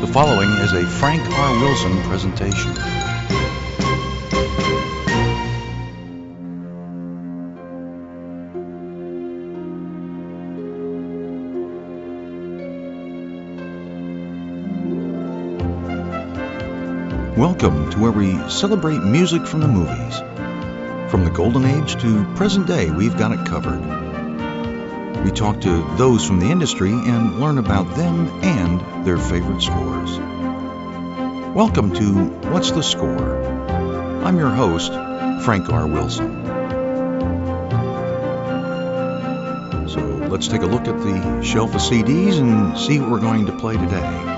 The following is a Frank R. Wilson presentation. Welcome to where we celebrate music from the movies. From the golden age to present day, we've got it covered. We talk to those from the industry and learn about them and their favorite scores. Welcome to What's the Score? I'm your host, Frank R. Wilson. So let's take a look at the shelf of CDs and see what we're going to play today.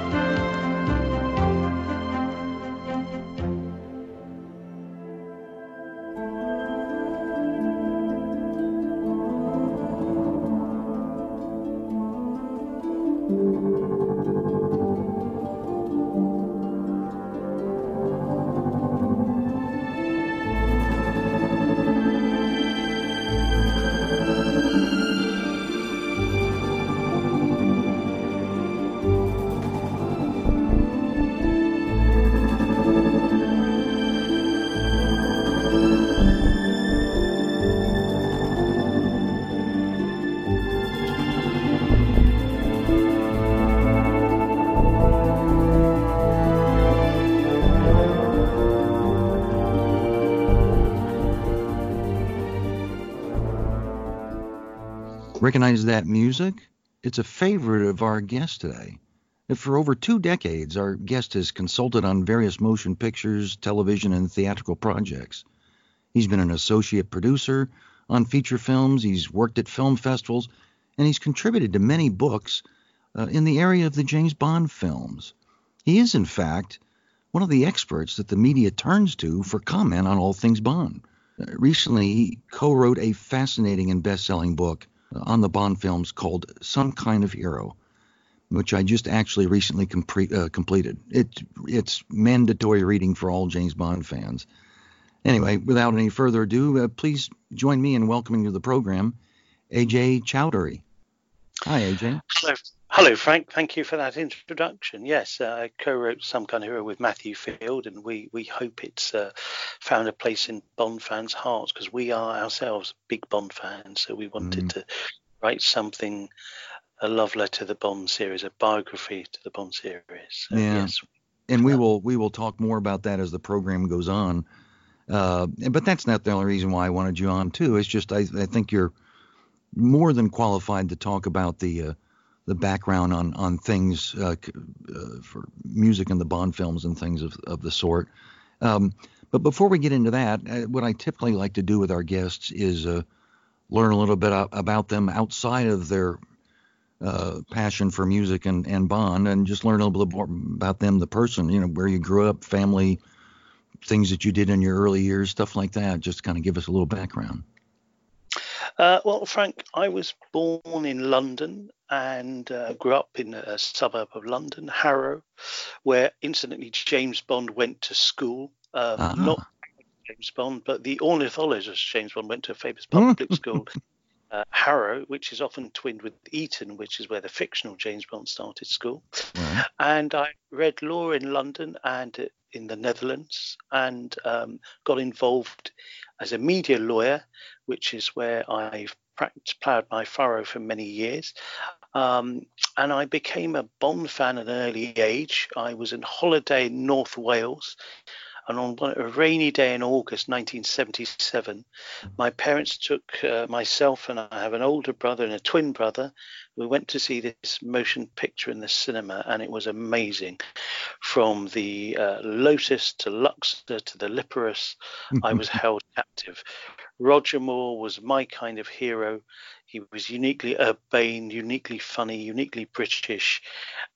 Recognize that music? It's a favorite of our guest today. For over two decades, our guest has consulted on various motion pictures, television, and theatrical projects. He's been an associate producer on feature films, he's worked at film festivals, and he's contributed to many books uh, in the area of the James Bond films. He is, in fact, one of the experts that the media turns to for comment on all things Bond. Uh, recently, he co wrote a fascinating and best selling book on the Bond films called Some Kind of Hero, which I just actually recently uh, completed. It, it's mandatory reading for all James Bond fans. Anyway, without any further ado, uh, please join me in welcoming to the program AJ Chowdhury. Hi, AJ. Hello, Hello, Frank. Thank you for that introduction. Yes, uh, I co-wrote Some Kind of Hero with Matthew Field, and we we hope it's uh, found a place in Bond fans' hearts because we are ourselves big Bond fans. So we wanted mm. to write something, a love letter to the Bond series, a biography to the Bond series. So, yeah. Yes, and we will we will talk more about that as the program goes on. Uh, but that's not the only reason why I wanted you on too. It's just I, I think you're more than qualified to talk about the uh, the background on on things uh, uh, for music and the Bond films and things of of the sort. Um, but before we get into that, uh, what I typically like to do with our guests is uh, learn a little bit about them outside of their uh, passion for music and, and Bond, and just learn a little bit more about them, the person, you know, where you grew up, family, things that you did in your early years, stuff like that. Just kind of give us a little background. Uh, well, Frank, I was born in London and uh, grew up in a suburb of London, Harrow, where incidentally James Bond went to school. Um, uh-huh. Not James Bond, but the ornithologist James Bond went to a famous public school, uh, Harrow, which is often twinned with Eton, which is where the fictional James Bond started school. Right. And I read law in London and in the Netherlands and um, got involved as a media lawyer, which is where I've ploughed my furrow for many years. Um, and I became a Bond fan at an early age. I was on holiday in North Wales. And on a rainy day in August 1977, my parents took uh, myself and I have an older brother and a twin brother. We went to see this motion picture in the cinema, and it was amazing. From the uh, Lotus to Luxor to the Liparus, I was held captive. Roger Moore was my kind of hero. He was uniquely urbane, uniquely funny, uniquely British,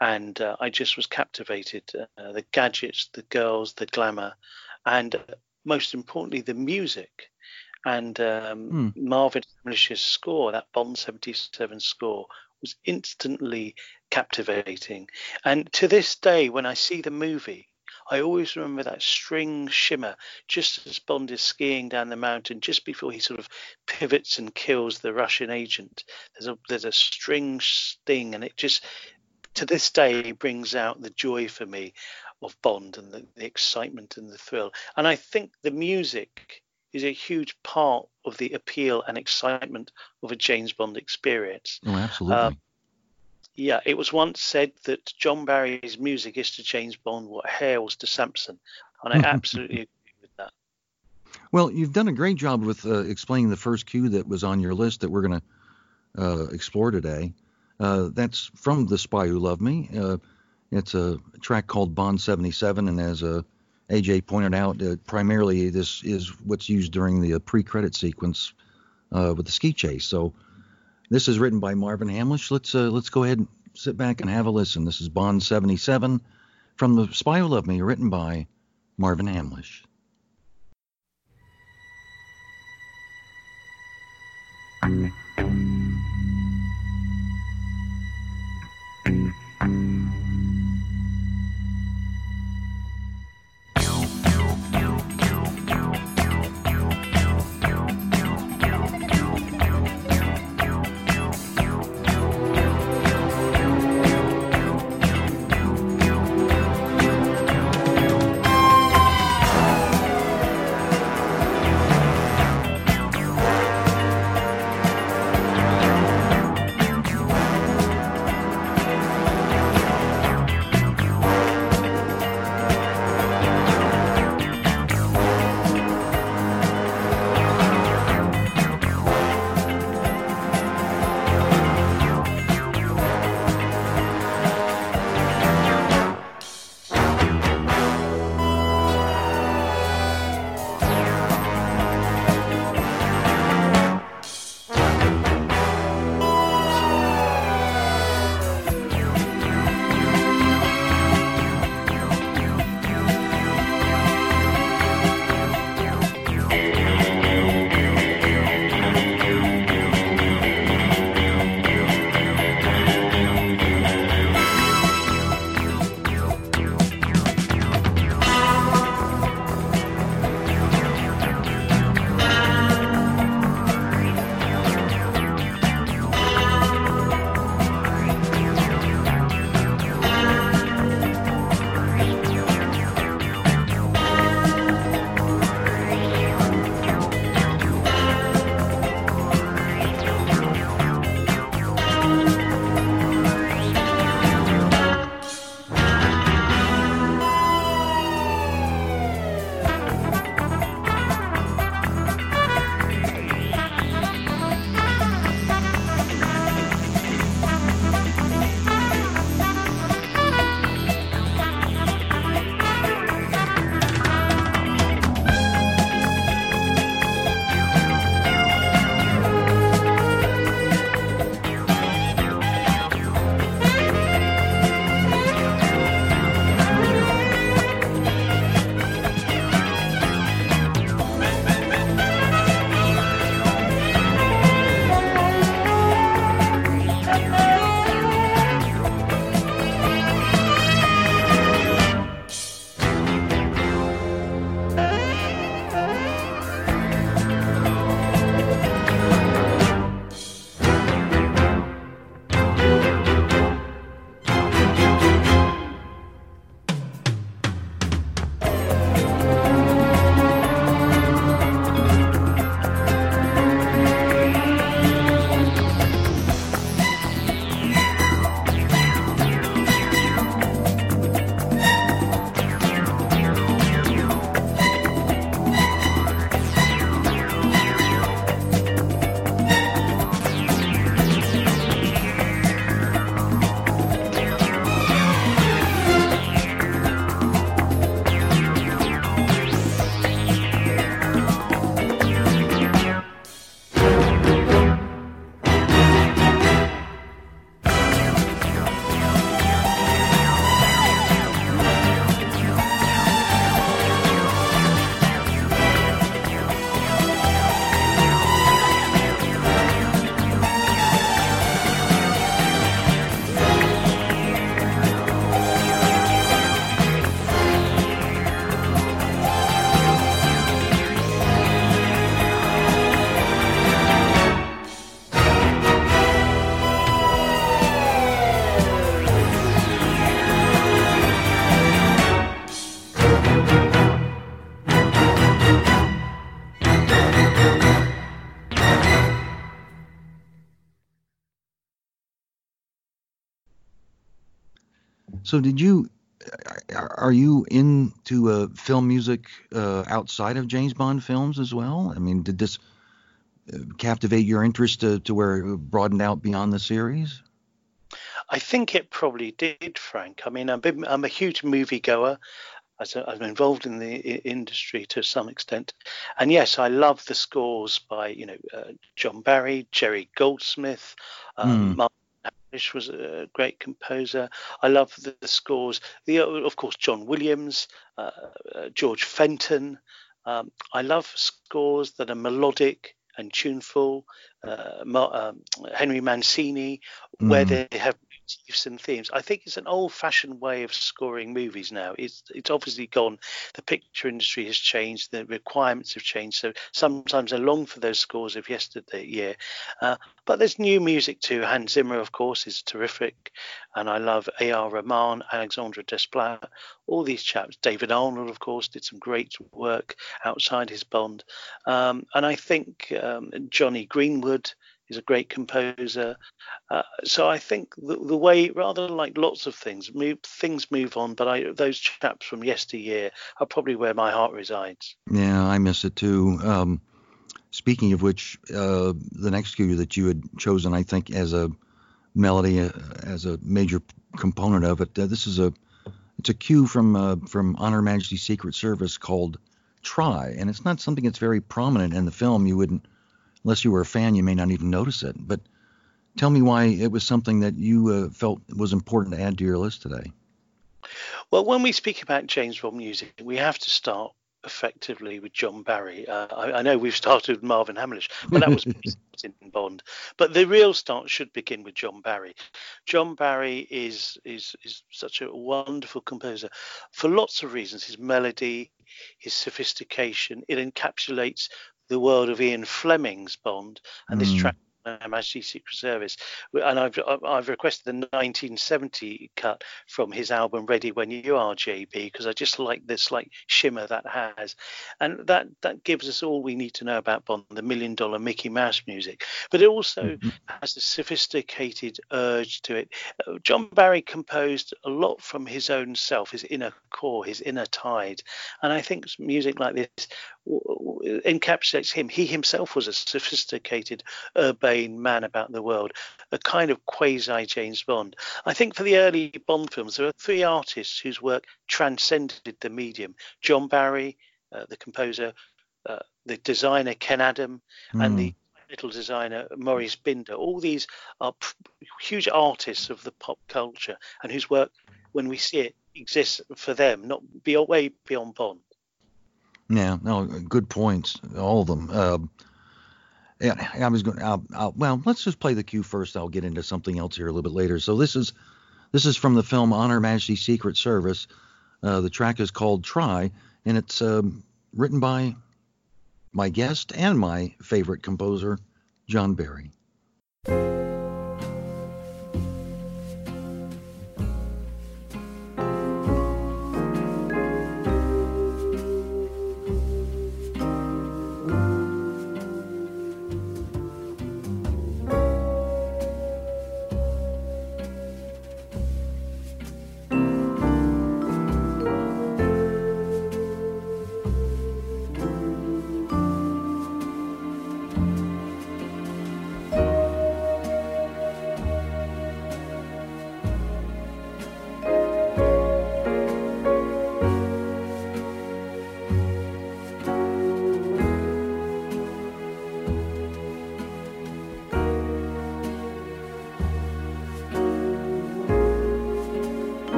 and uh, I just was captivated. Uh, the gadgets, the girls, the glamour, and uh, most importantly, the music. And um, mm. Marvin Hamlisch's score, that Bond 77 score, was instantly captivating. And to this day, when I see the movie, I always remember that string shimmer just as Bond is skiing down the mountain, just before he sort of pivots and kills the Russian agent. There's a there's a string sting, and it just to this day brings out the joy for me of Bond and the, the excitement and the thrill. And I think the music is a huge part of the appeal and excitement of a James Bond experience. Oh, absolutely. Um, yeah, it was once said that John Barry's music is to James Bond what hair was to Samson, and I absolutely agree with that. Well, you've done a great job with uh, explaining the first cue that was on your list that we're going to uh, explore today. Uh, that's from The Spy Who Loved Me. Uh, it's a track called Bond 77, and as uh, AJ pointed out, uh, primarily this is what's used during the pre-credit sequence with the ski chase. So this is written by Marvin Hamlisch. Let's uh, let's go ahead and sit back and have a listen. This is Bond 77 from The Spy Who Loved Me, written by Marvin Hamlisch. So did you? Are you into uh, film music uh, outside of James Bond films as well? I mean, did this uh, captivate your interest to, to where it broadened out beyond the series? I think it probably did, Frank. I mean, I'm, I'm a huge movie goer. I'm involved in the industry to some extent, and yes, I love the scores by you know uh, John Barry, Jerry Goldsmith, um, mm. Martin Hamlisch was a great composer. I love the, the scores. The of course John Williams, uh, uh, George Fenton. Um, I love scores that are melodic and tuneful. Uh, um, Henry Mancini, mm. where they have motifs and themes. I think it's an old-fashioned way of scoring movies now. It's it's obviously gone. The picture industry has changed. The requirements have changed. So sometimes I long for those scores of yesterday year. Uh, but there's new music too. Hans Zimmer, of course, is terrific, and I love A.R. Rahman, Alexandre Desplat, all these chaps. David Arnold, of course, did some great work outside his Bond, um, and I think um, Jonny Greenwood He's a great composer. Uh, so I think the, the, way, rather like lots of things, move, things move on, but I, those chaps from yesteryear are probably where my heart resides. Yeah, I miss it too. Um, speaking of which, uh, the next cue that you had chosen, I think, as a melody, uh, as a major component of it, uh, this is a it's a cue from uh, from On Her Majesty's Secret Service called "Try," and it's not something that's very prominent in the film. You wouldn't unless you were a fan, you may not even notice it. But tell me why it was something that you uh, felt was important to add to your list today. Well, when we speak about James Bond music, we have to start effectively with John Barry. Uh, I, I, know we've started with Marvin Hamlisch, but that was in Bond. But the real start should begin with John Barry. John Barry is is is such a wonderful composer for lots of reasons. His melody, his sophistication, it encapsulates the world of Ian Fleming's Bond, and mm. this track Majesty's Secret Service, and I've I've requested the 1970 cut from his album Ready When You Are JB because I just like this like shimmer that has, and that that gives us all we need to know about Bond, the Million Dollar Mickey Mouse music, but it also mm-hmm. has a sophisticated urge to it. Uh, John Barry composed a lot from his own self, his inner core, his inner tide, and I think music like this encapsulates him. He himself was a sophisticated, urbane man about the world, a kind of quasi James Bond. I think for the early Bond films, there are three artists whose work transcended the medium John Barry, uh, the composer, uh, the designer Ken Adam, mm. and the hmm. little designer Maurice Binder. All these are p- huge artists of the pop culture and whose work, when we see it, exists for them, not be way beyond Bond. Yeah, no, good points, all of them. Uh, yeah, I was going. I'll, I'll, well, let's just play the cue first. I'll get into something else here a little bit later. So this is this is from the film On Her Majesty's Secret Service. Uh, the track is called "Try," and it's um, written by my guest and my favorite composer, John Barry.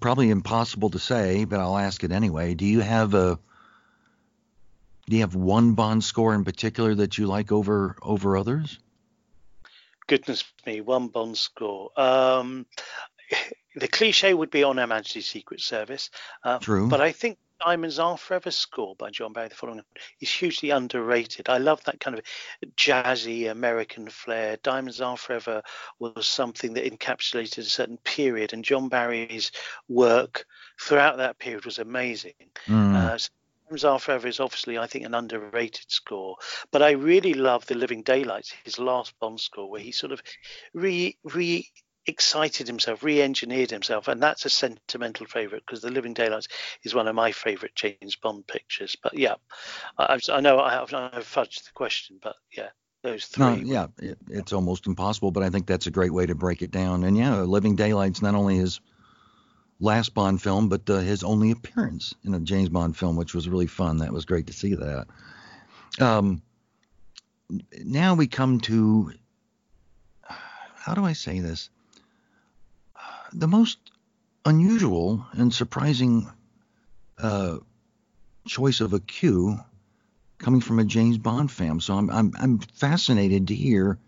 Probably impossible to say, but I'll ask it anyway. Do you have a do you have one Bond score in particular that you like over over others? Goodness me, one Bond score. Um, the cliche would be on Her Majesty's Secret Service. Uh, True. But I think Diamonds Are Forever score by John Barry, the following is hugely underrated. I love that kind of jazzy American flair. Diamonds Are Forever was something that encapsulated a certain period, and John Barry's work throughout that period was amazing. Mm. Uh, so Diamonds Are Forever is obviously, I think, an underrated score, but I really love The Living Daylights, his last Bond score, where he sort of re re excited himself, re-engineered himself, and that's a sentimental favourite because The Living Daylights is one of my favourite James Bond pictures. But yeah, I, I know I have, I have fudged the question, but yeah, those three. No, yeah, it, it's almost impossible, but I think that's a great way to break it down. And yeah, Living Daylights not only his last Bond film, but uh, his only appearance in a James Bond film, which was really fun. That was great to see that. Um, now we come to how do I say this? The most unusual and surprising uh, choice of a cue coming from a James Bond fan. So I'm I'm I'm fascinated to hear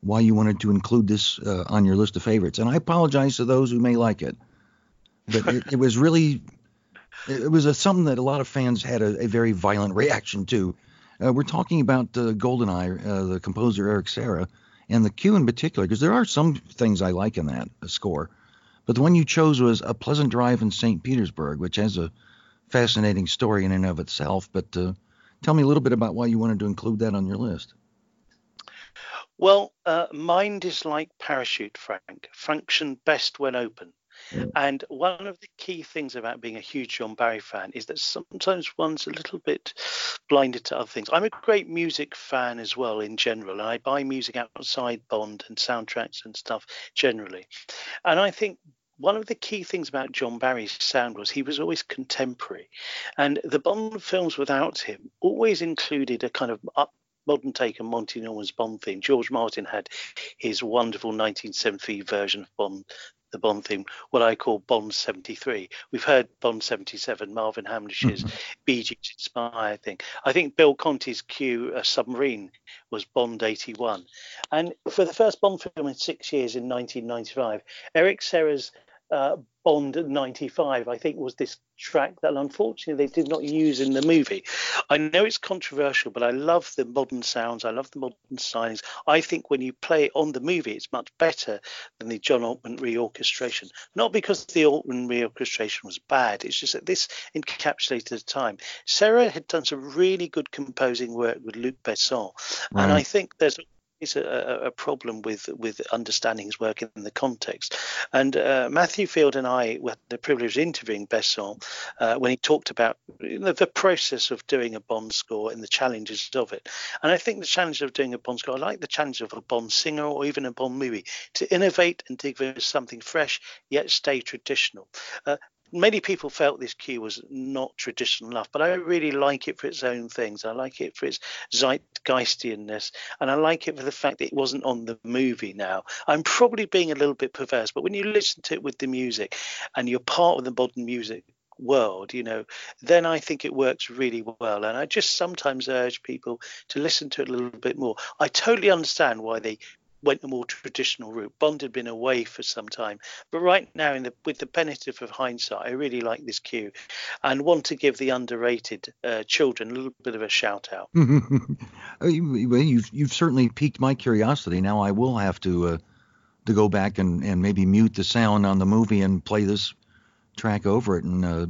why you wanted to include this uh, on your list of favorites. And I apologize to those who may like it, but it, it was really it was a, something that a lot of fans had a, a very violent reaction to. Uh, we're talking about uh, Goldeneye, uh, the composer Eric Serra, and the cue in particular, because there are some things I like in that score. But the one you chose was A Pleasant Drive in St. Petersburg, which has a fascinating story in and of itself. But uh, tell me a little bit about why you wanted to include that on your list. Well, uh, mind is like parachute, Frank. Function best when open. And one of the key things about being a huge John Barry fan is that sometimes one's a little bit blinded to other things. I'm a great music fan as well in general, and I buy music outside Bond and soundtracks and stuff generally. And I think one of the key things about John Barry's sound was he was always contemporary, and the Bond films without him always included a kind of up modern take on Monty Norman's Bond theme. George Martin had his wonderful 1973 version of Bond the Bond theme, what I call Bond 73. We've heard Bond 77, Marvin Hamlisch's mm-hmm. Bee Gees inspired thing. I think Bill Conti's cue, uh, Submarine, was Bond 81. And for the first Bond film in six years in 1995, Eric Serra's uh, Bond 95, I think, was this track that unfortunately they did not use in the movie. I know it's controversial, but I love the modern sounds. I love the modern signings. I think when you play it on the movie, it's much better than the John Altman reorchestration. Not because the Altman reorchestration was bad, it's just that this encapsulated the time. Serra had done some really good composing work with Luc Besson, right. and I think there's is a, a, problem with with understanding his work in the context. And uh, Matthew Field and I had the privilege of interviewing Besson uh, when he talked about the process of doing a Bond score and the challenges of it. And I think the challenge of doing a Bond score, I like the challenge of a Bond singer or even a Bond movie to innovate and give something fresh yet stay traditional. Uh, many people felt this cue was not traditional enough, but I really like it for its own things. I like it for its zeitgeistiness, and I like it for the fact that it wasn't on the movie now. I'm probably being a little bit perverse, but when you listen to it with the music and you're part of the modern music world, you know, then I think it works really well. And I just sometimes urge people to listen to it a little bit more. I totally understand why they went the more traditional route. Bond had been away for some time, but right now, the with the benefit of hindsight, I really like this cue, and want to give the underrated uh, children a little bit of a shout out. you've you've certainly piqued my curiosity. Now I will have to uh, to go back and, and maybe mute the sound on the movie and play this track over it and uh,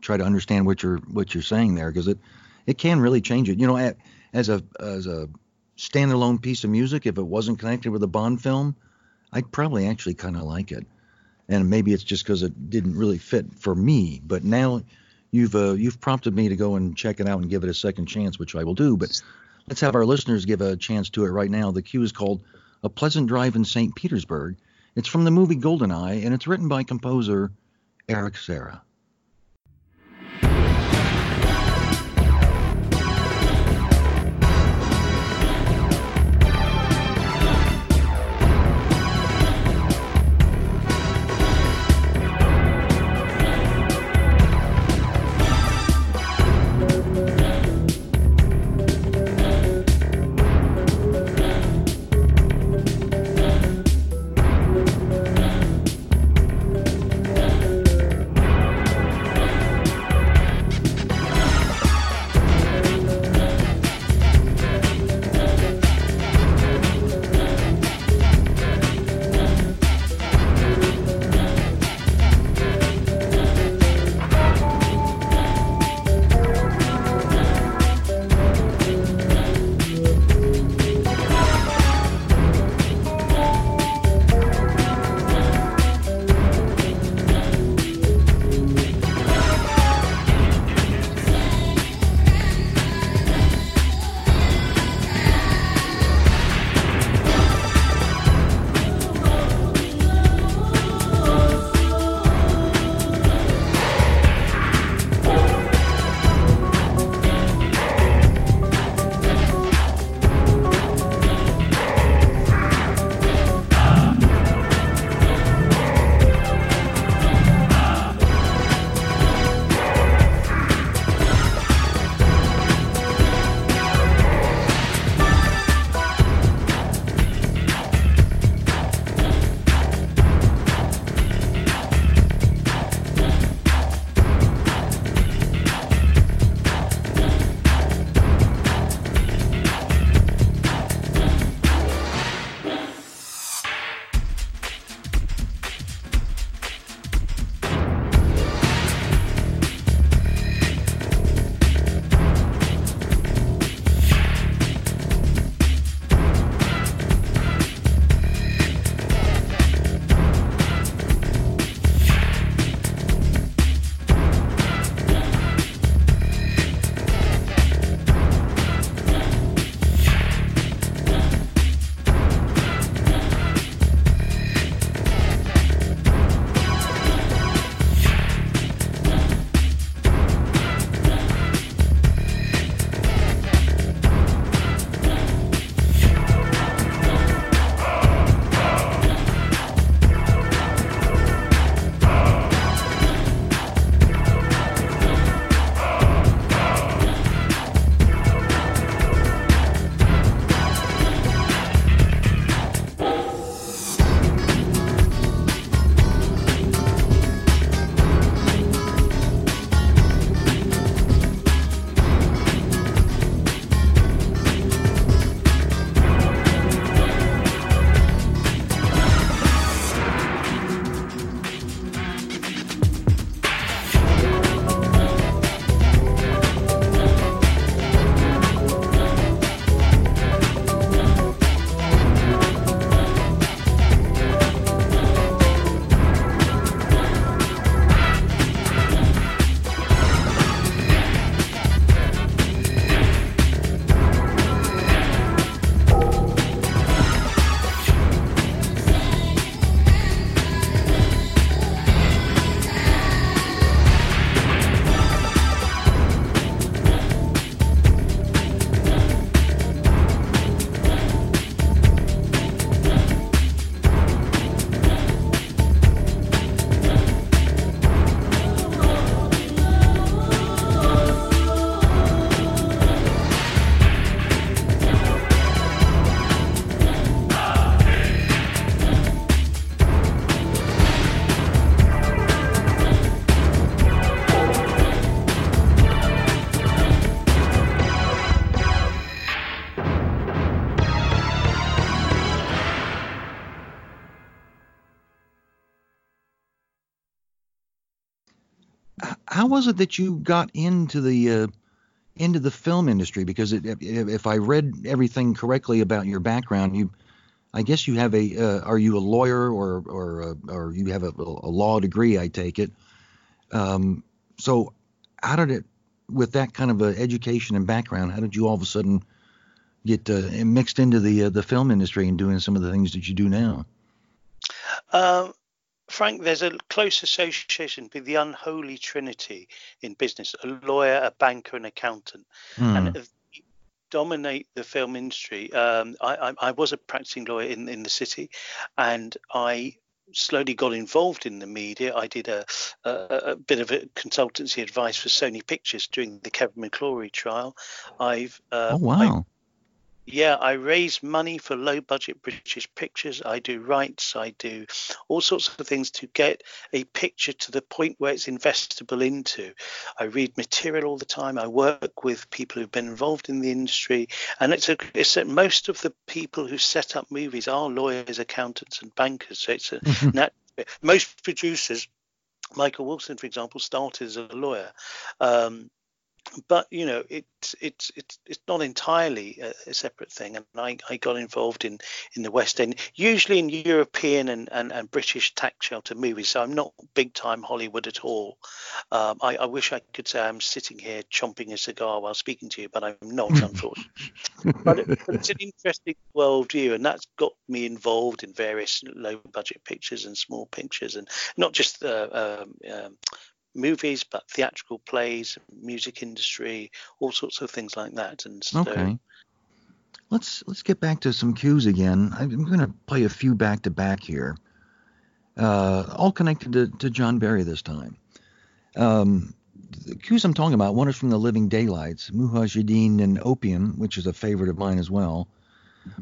try to understand what you're what you're saying there because it it can really change it. You know, as a as a standalone piece of music, if it wasn't connected with a Bond film, I'd probably actually kind of like it. And maybe it's just because it didn't really fit for me. But now you've uh, you've prompted me to go and check it out and give it a second chance, which I will do. But let's have our listeners give a chance to it right now. The cue is called "A Pleasant Drive in St. Petersburg." It's from the movie Goldeneye, and it's written by composer Eric Serra. How was it that you got into the uh, into the film industry? Because it, if I read everything correctly about your background, you, I guess you have a, uh, are you a lawyer or or uh, or you have a, a, law degree? I take it. Um, so how did it, with that kind of a education and background, how did you all of a sudden get uh, mixed into the uh, the film industry and doing some of the things that you do now? Um, Frank, there's a close association with the unholy trinity in business: a lawyer, a banker, and accountant, mm. and dominate the film industry. Um, I, I, I, was a practicing lawyer in, in the city, and I slowly got involved in the media. I did a, a, a, bit of a consultancy advice for Sony Pictures during the Kevin McClory trial. I've uh, oh wow. Yeah, I raise money for low budget British pictures. I do rights. I do all sorts of things to get a picture to the point where it's investable into. I read material all the time. I work with people who've been involved in the industry. And it's, a, it's a, most of the people who set up movies are lawyers, accountants, and bankers. So it's a mm-hmm. most producers Michael Wilson, for example, started as a lawyer. Um, but you know it's it's it's it's not entirely a, a, separate thing and I, I got involved in in the west end usually in european and, and, and british tax shelter movies so i'm not big time hollywood at all. Um, I, I wish i could say i'm sitting here chomping a cigar while speaking to you but i'm not unfortunately. But, it, but, it's an interesting worldview and that's got me involved in various low budget pictures and small pictures and not just uh, um, um, movies, but theatrical plays, music industry, all sorts of things like that. And so, okay. Let's let's get back to some cues again. I'm going to play a few back to back here, uh, all connected to, to John Barry this time. Um, the cues I'm talking about, one is from The Living Daylights, Mujahideen and Opium, which is a favorite of mine as well.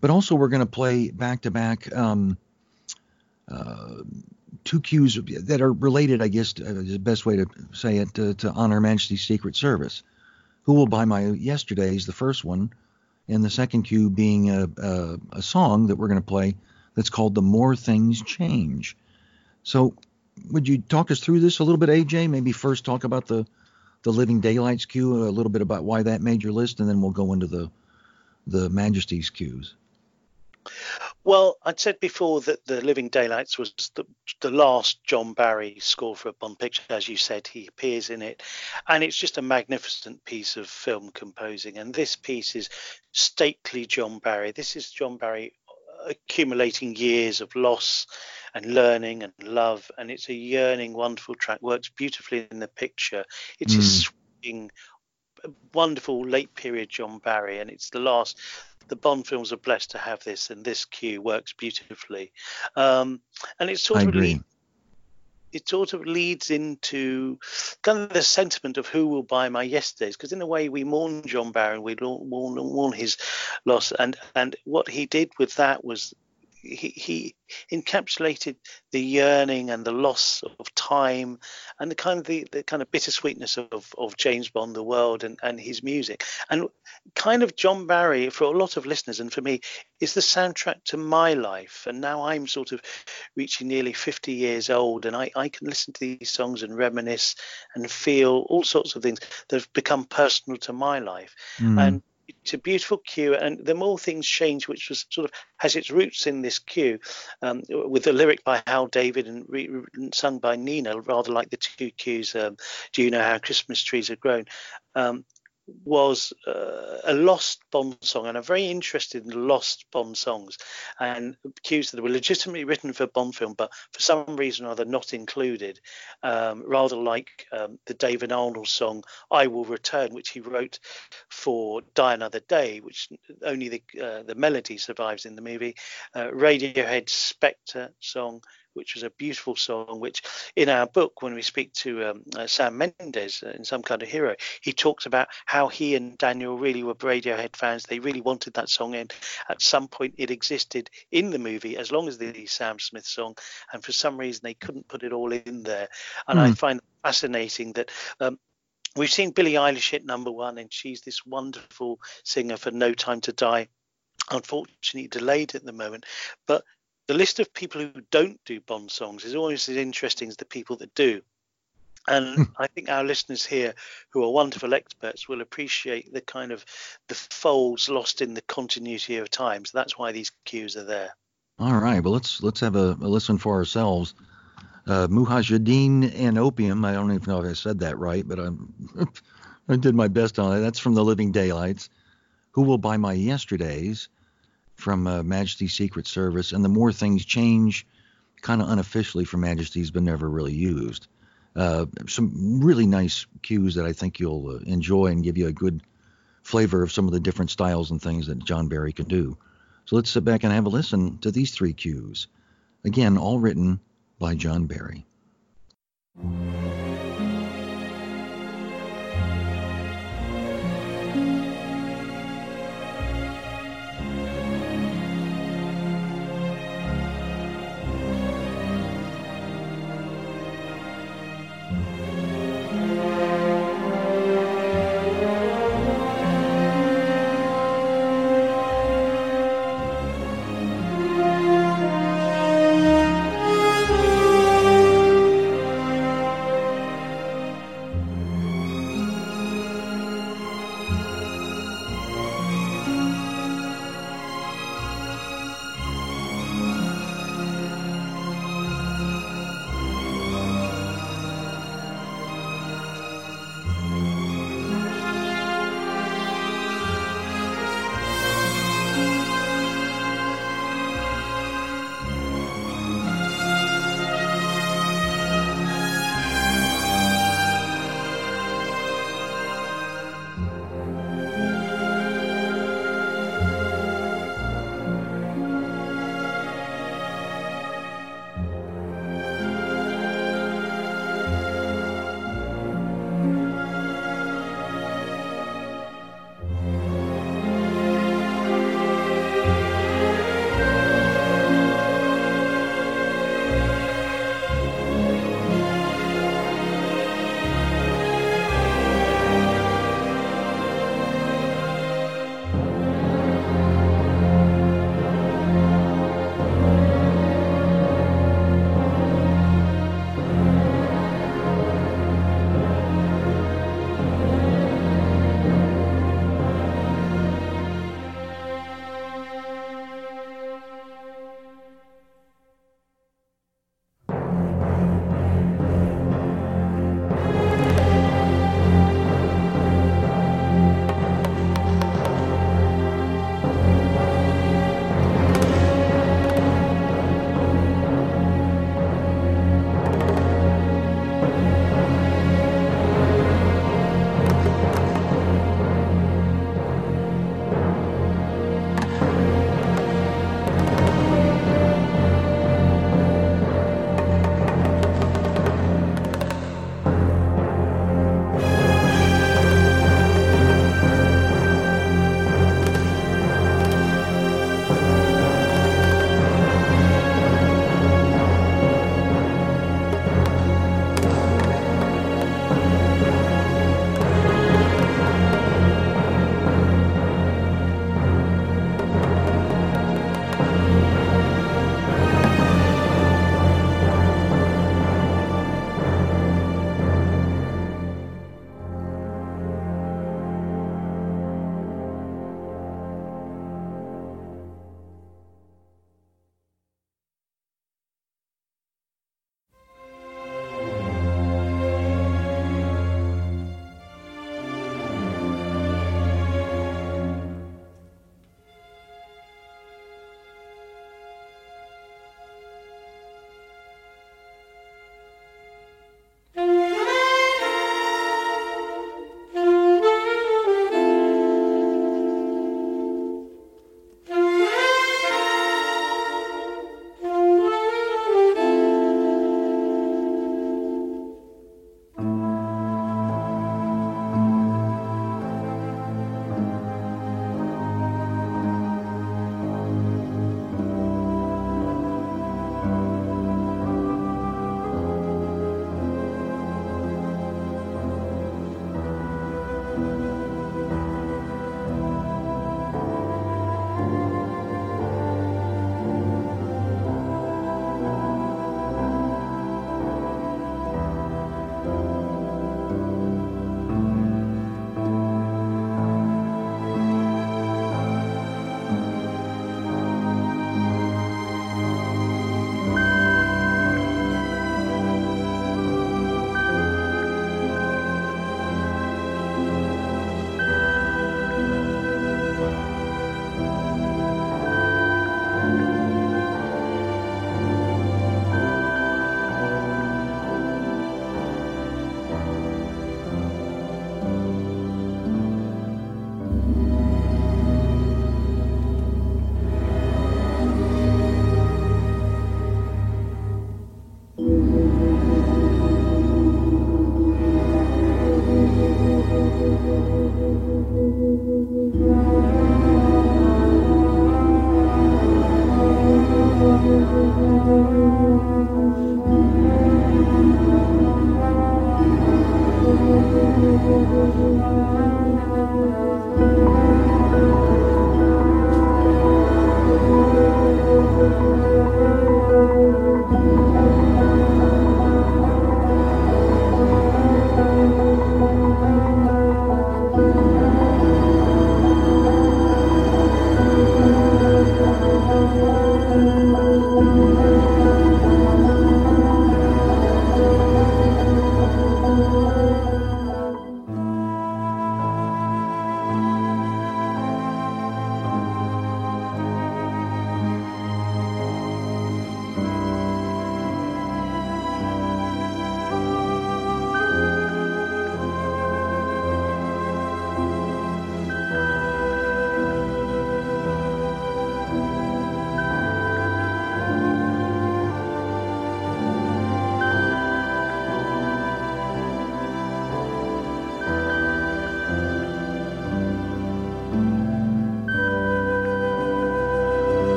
But also, we're going to play back to back two cues that are related, I guess, uh, is the best way to say it, to, to On Her Majesty's Secret Service. Who will buy my yesterday's the first one, and the second cue being a, a, a song that we're going to play that's called "The More Things Change." So, would you talk us through this a little bit, AJ? Maybe first talk about the the Living Daylights cue, a little bit about why that made your list, and then we'll go into the the Majesty's cues. Well, I'd said before that The Living Daylights was the, the last John Barry score for a Bond picture. As you said, he appears in it. And it's just a magnificent piece of film composing. And this piece is stately John Barry. This is John Barry accumulating years of loss and learning and love. And it's a yearning, wonderful track, works beautifully in the picture. It's mm. a swinging, wonderful late period John Barry, and it's the last the Bond films are blessed to have this, and this cue works beautifully. Um, and it sort I of leads, it sort of leads into kind of the sentiment of who will buy my yesterdays, because in a way we mourn John Barron, we mourn, mourn his loss, and and what he did with that was he, he encapsulated the yearning and the loss of time and the kind of the, the kind of bittersweetness of, of James Bond, the world, and, and his music. And kind of John Barry, for a lot of listeners and for me, is the soundtrack to my life. And now I'm sort of reaching nearly 50 years old, and I, I can listen to these songs and reminisce and feel all sorts of things that have become personal to my life. Mm. And it's a beautiful cue, and the more things change, which was sort of has its roots in this cue, um, with the lyric by Hal David and re- sung by Nina, rather like the two cues. Um, Do you know how Christmas trees are grown? Um, was uh, a lost Bond song, and I'm very interested in lost Bond songs and cues that were legitimately written for Bond film, but for some reason or other not included. Um, rather like um, the David Arnold song "I Will Return," which he wrote for Die Another Day, which only the uh, the melody survives in the movie. Uh, Radiohead's Spectre song which was a beautiful song. Which in our book, when we speak to um, uh, Sam Mendes uh, in Some Kind of Hero, he talks about how he and Daniel really were Radiohead fans. They really wanted that song, and at some point it existed in the movie as long as the Sam Smith song, and for some reason they couldn't put it all in there. And mm. I hmm. find fascinating that. Um, We've seen Billie Eilish hit number one, and she's this wonderful singer for No Time to Die unfortunately delayed at the moment. But the list of people who don't do Bond songs is always as interesting as the people that do. And hmm. I think our listeners here, who are wonderful experts, will appreciate the kind of the folds lost in the continuity of time. So that's why these cues are there. All right. Well, let's let's have a, a listen for ourselves. Uh, Mujahideen and opium. I don't even know if I said that right, but I'm I did my best on it. That's from the Living Daylights. Who will buy my yesterdays? From uh, Majesty's Secret Service, and the more things change, kind of unofficially for Majesty's, but never really used. Uh, some really nice cues that I think you'll uh, enjoy and give you a good flavor of some of the different styles and things that John Barry can do. So let's sit back and have a listen to these three cues. Again, all written by John Barry.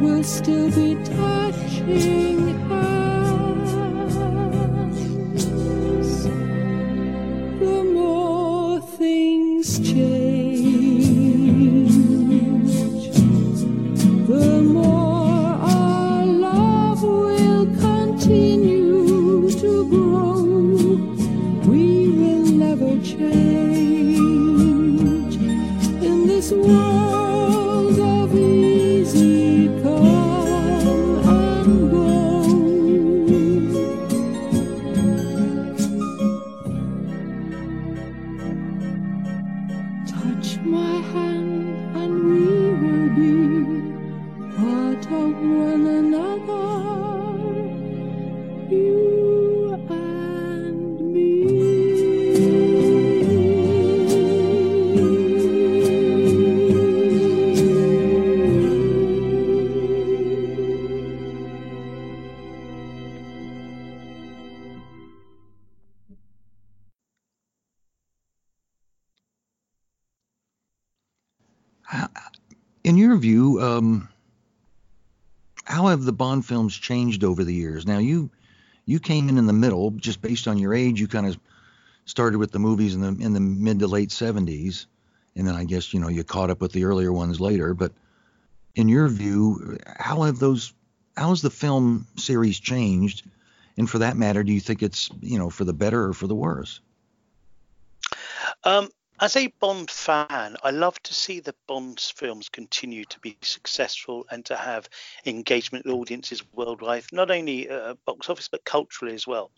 will still be touching her. Films changed over the years? Now you you came in in the middle, just based on your age. You kind of started with the movies in the in the mid to late 70s, and then I guess you know you caught up with the earlier ones later. But in your view, how have those how has the film series changed? And for that matter, do you think it's you know for the better or for the worse? Um, as a Bond fan, I love to see the Bond films continue to be successful and to have engagement with audiences worldwide, not only uh, box office but culturally as well.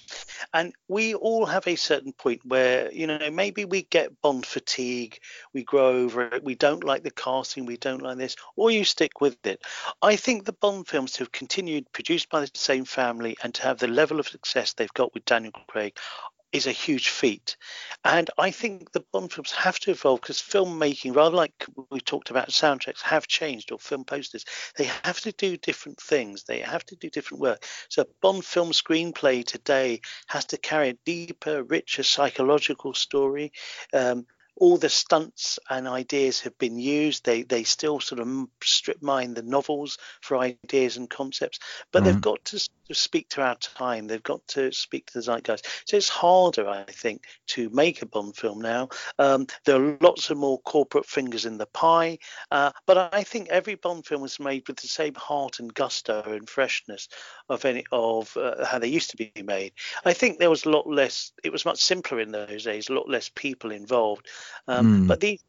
And we all have a certain point where you know maybe we get Bond fatigue, we grow over it, we don't like the casting, we don't like this, or you stick with it. I think the Bond films to have continued produced by the same family and to have the level of success they've got with Daniel Craig is a huge feat. And I think the Bond films have to evolve because filmmaking, rather like we talked about soundtracks, have changed or film posters. They have to do different things. They have to do different work. So Bond film screenplay today has to carry a deeper, richer psychological story. Um, all the stunts and ideas have been used. They they still sort of strip mine the novels for ideas and concepts, but mm-hmm. they've got to, to, speak to our time. They've got to speak to the zeitgeist. So it's harder, I think, to make a Bond film now. Um, there are lots of more corporate fingers in the pie, uh, but I think every Bond film was made with the same heart and gusto and freshness of any of uh, how they used to be made. I think there was a lot less. It was much simpler in those days. A lot less people involved. Um, mm. But these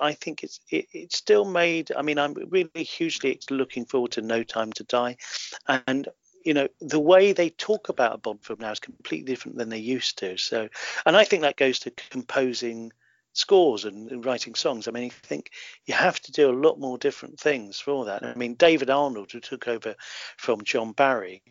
I think it's it, it's still made. I mean, I'm really hugely looking forward to No Time to Die, and you know the way they talk about a Bond film now is completely different than they used to. So, and I think that goes to composing scores and, and, writing songs. I mean, I think you have to do a lot more different things for that. I mean, David Arnold, who took over from John Barry,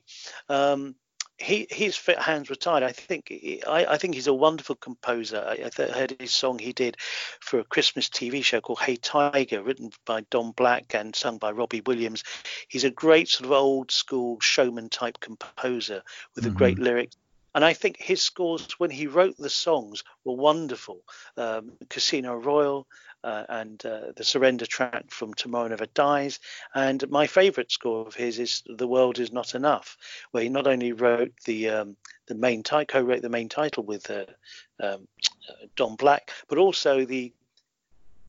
um, he his hands were tied. I think I, I think he's a wonderful composer. I, I, heard his song he did for a Christmas TV show called Hey Tiger, written by Don Black and sung by Robbie Williams. He's a great sort of old school showman type composer with mm-hmm. a great lyrics. And I think his scores, when he wrote the songs, were wonderful. Um, Casino Royale, uh, and uh, the surrender track from Tomorrow Never Dies. And my favourite score of his is The World Is Not Enough, where he not only wrote the um, the main title, co-wrote the main title with uh, um, Don Black, but also the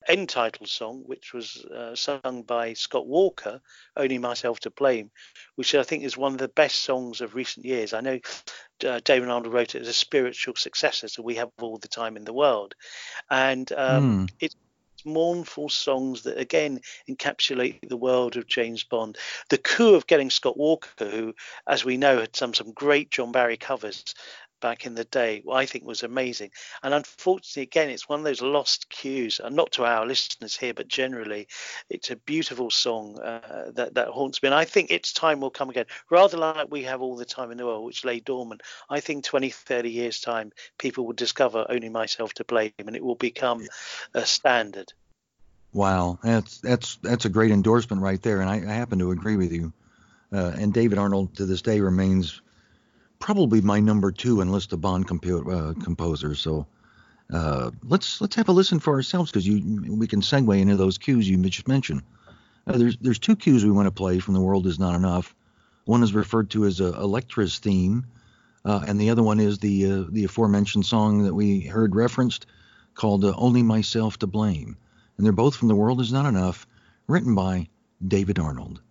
end title song, which was uh, sung by Scott Walker, Only Myself to Blame, which I think is one of the best songs of recent years. I know uh, David Arnold wrote it as a spiritual successor, so we have all the time in the world. And um, mm. it's mournful songs that again encapsulate the world of James Bond. The coup of getting Scott Walker, who, as we know, had some some great John Barry covers back in the day, I think was amazing. And unfortunately, again, it's one of those lost cues, and not to our listeners here, but generally, it's a beautiful song uh, that that haunts me. And I think its time will come again, rather like we have all the time in the world, which lay dormant. I think 20, 30 years time, people will discover only myself to blame, and it will become a standard. Wow, that's that's that's a great endorsement right there, and I, I happen to agree with you. Uh, and David Arnold to this day remains probably my number two in list of Bond compu- uh, composers. So uh, let's let's have a listen for ourselves because you we can segue into those cues you just mentioned. Uh, there's there's two cues we want to play from The World Is Not Enough. One is referred to as a Elektra's theme, uh, and the other one is the uh, the aforementioned song that we heard referenced called uh, "Only Myself to Blame." And they're both from The World Is Not Enough, written by David Arnold.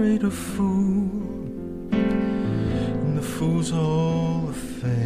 Greater fool in the Fool's all of Fame.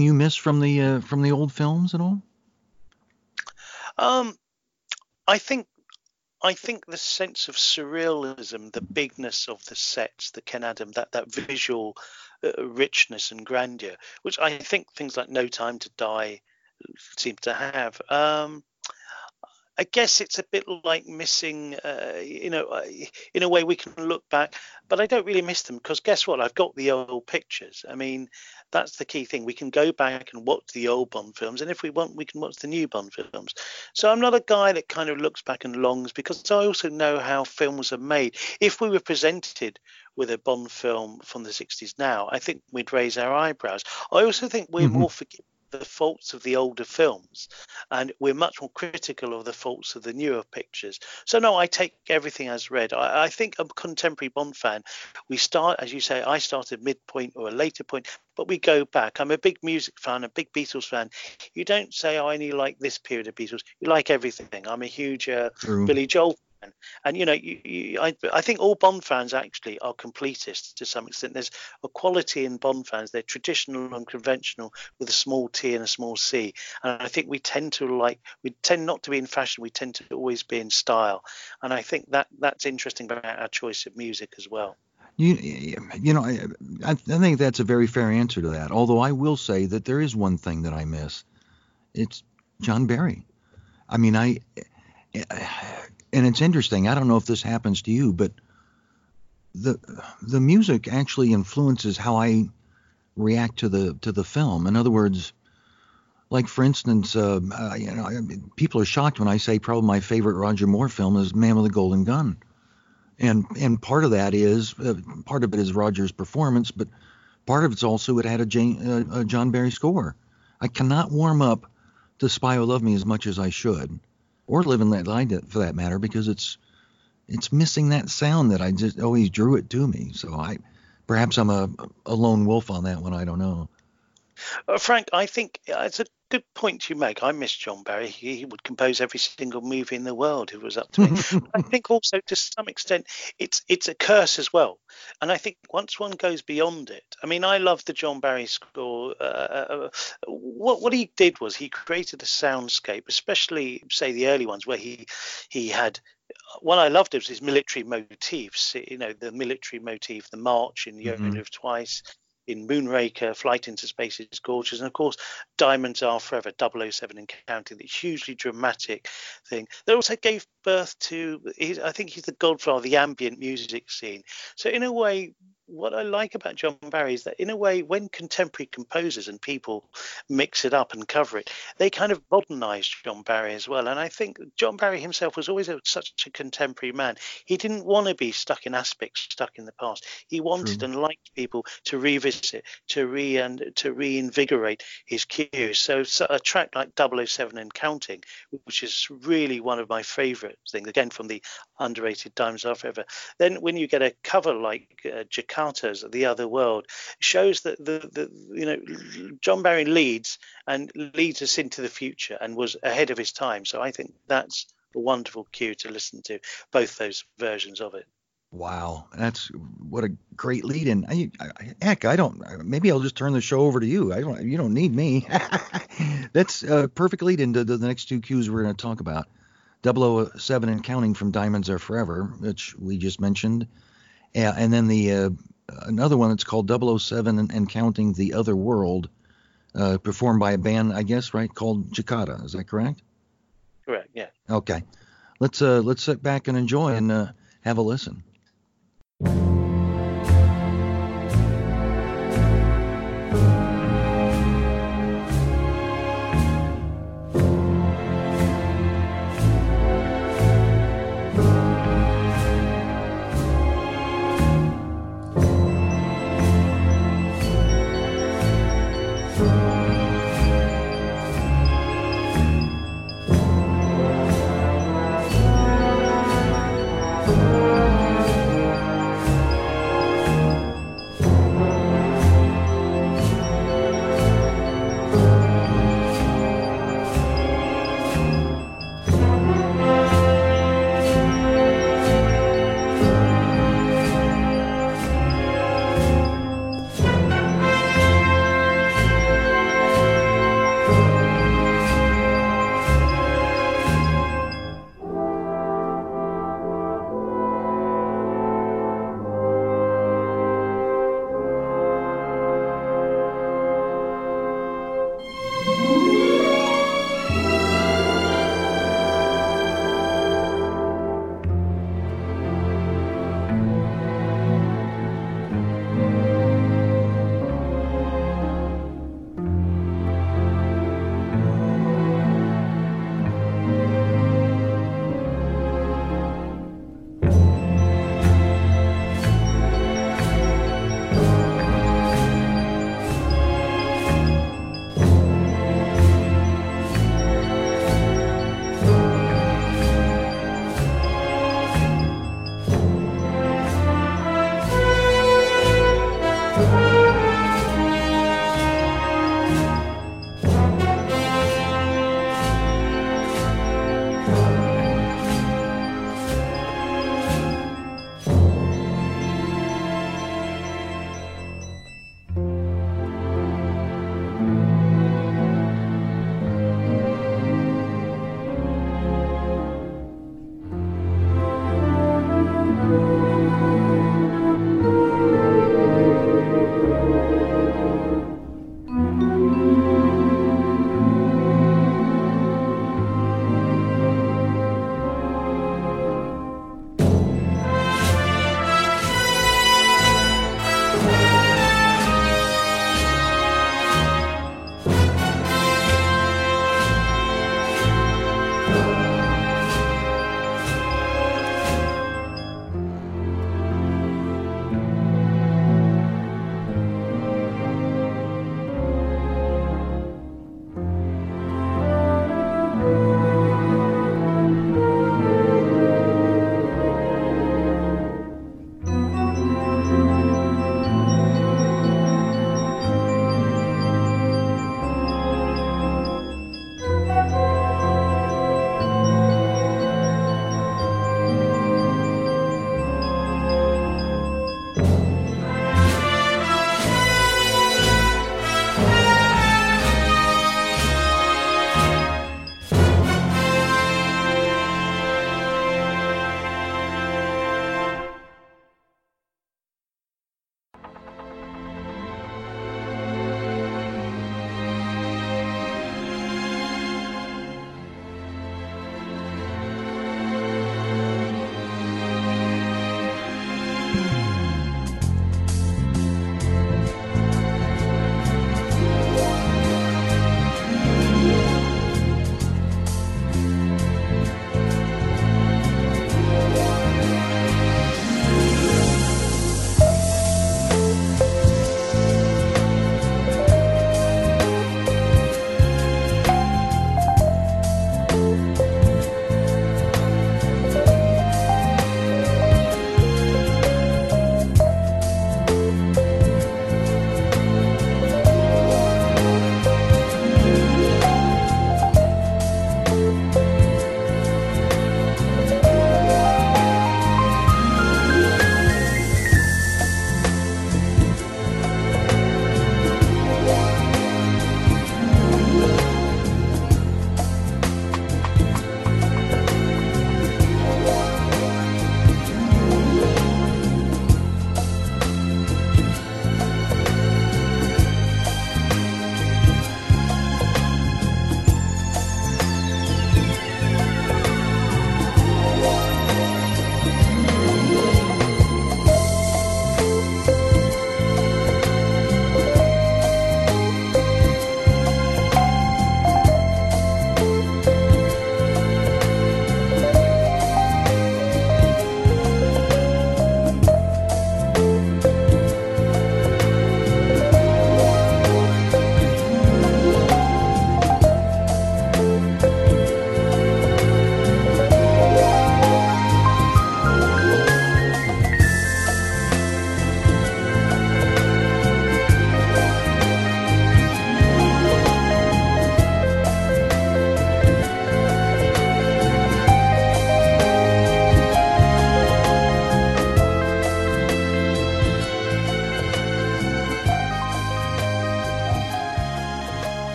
You miss from the uh, from the old films at all? Um, I think I think the sense of surrealism, the bigness of the sets, the Ken Adam, that that visual uh, richness and grandeur, which I think things like No Time to Die seem to have. Um, I guess it's a bit like missing, uh, you know, uh, in a way we can look back, but I don't really miss them because guess what? I've got the old pictures. I mean, that's the key thing. We can go back and watch the old Bond films, and if we want, we can watch the new Bond films. So I'm not a guy that kind of looks back and longs because I also know how films are made. If we were presented with a Bond film from the 60s now, I think we'd raise our eyebrows. I also think we're Mhm. more forgiving the faults of the older films and we're much more critical of the faults of the newer pictures. So no i take everything as read. I, I think a contemporary bond fan we start as you say i started midpoint or a later point but we go back. I'm a big music fan a big beatles fan. You don't say oh, i only like this period of beatles. You like everything. I'm a huge uh, billy joel fan and you know you, you, I, I think all bond fans actually are completists to some extent there's a quality in bond fans they're traditional and conventional with a small t and a small c and i think we tend to like we tend not to be in fashion we tend to always be in style and i think that that's interesting about our choice of music as well You, you know, I I think that's a very fair answer to that. Although I will say that there is one thing that I miss. It's John Barry. I mean, I, and it's interesting. I don't know if this happens to you, but the the music actually influences how I react to the to the film. In other words, like for instance, uh, uh, you know, I people are shocked when I say probably my favorite Roger Moore film is Man with the Golden Gun and and part of that is uh, part of it is Roger's performance, but part of it's also it had a, Jane, uh, a John Barry score. I cannot warm up to Spy Who Loved Me as much as I should, or and Let Die for that matter, because it's it's missing that sound that I just always drew it to me. So I perhaps I'm a a lone wolf on that one. I don't know. Uh, Frank, I think uh, it's a good point you make. I miss John Barry. He, he would compose every single movie in the world if it was up to me. I think also to some extent it's it's a curse as well. And I think once one goes beyond it, I mean, I love the John Barry score. Uh, uh, uh, what what he did was he created a soundscape, especially say the early ones where he he had what I loved was his military motifs. You know, the military motif, the march in You mm-hmm. Live Twice, in Moonraker, Flight into Space is gorgeous, and of course, Diamonds Are Forever, 007 and counting, the hugely dramatic thing that also gave birth to, I think he's the godfather of the ambient music scene. So in a way, what I like about John Barry is that, in a way, when contemporary composers and people mix it up and cover it, they kind of modernize John Barry as well. And I think John Barry himself was always a, such a contemporary man. He didn't want to be stuck in aspects stuck in the past. He wanted True. and liked people to revisit, to re and to reinvigorate his cues. So, so a track like 007 and Counting, which is really one of my favorite things, again from the underrated Diamonds Are Forever. Then when you get a cover like uh, Jakatta's The Other World, shows that the, the you know John Barry leads and leads us into the future and was ahead of his time. So I think that's a wonderful cue to listen to both those versions of it. Wow, that's what a great lead in. I, I, heck, I don't. Maybe I'll just turn the show over to you. I don't. You don't need me. that's a perfect lead into the next two cues we're going to talk about. 007 and counting from Diamonds Are Forever, which we just mentioned, and then the uh, another one that's called 007 and, and counting the Other World, uh, performed by a band, I guess, right, called Jakatta. Is that correct? Correct. Yeah. Okay. Let's uh, let's sit back and enjoy and uh, have a listen.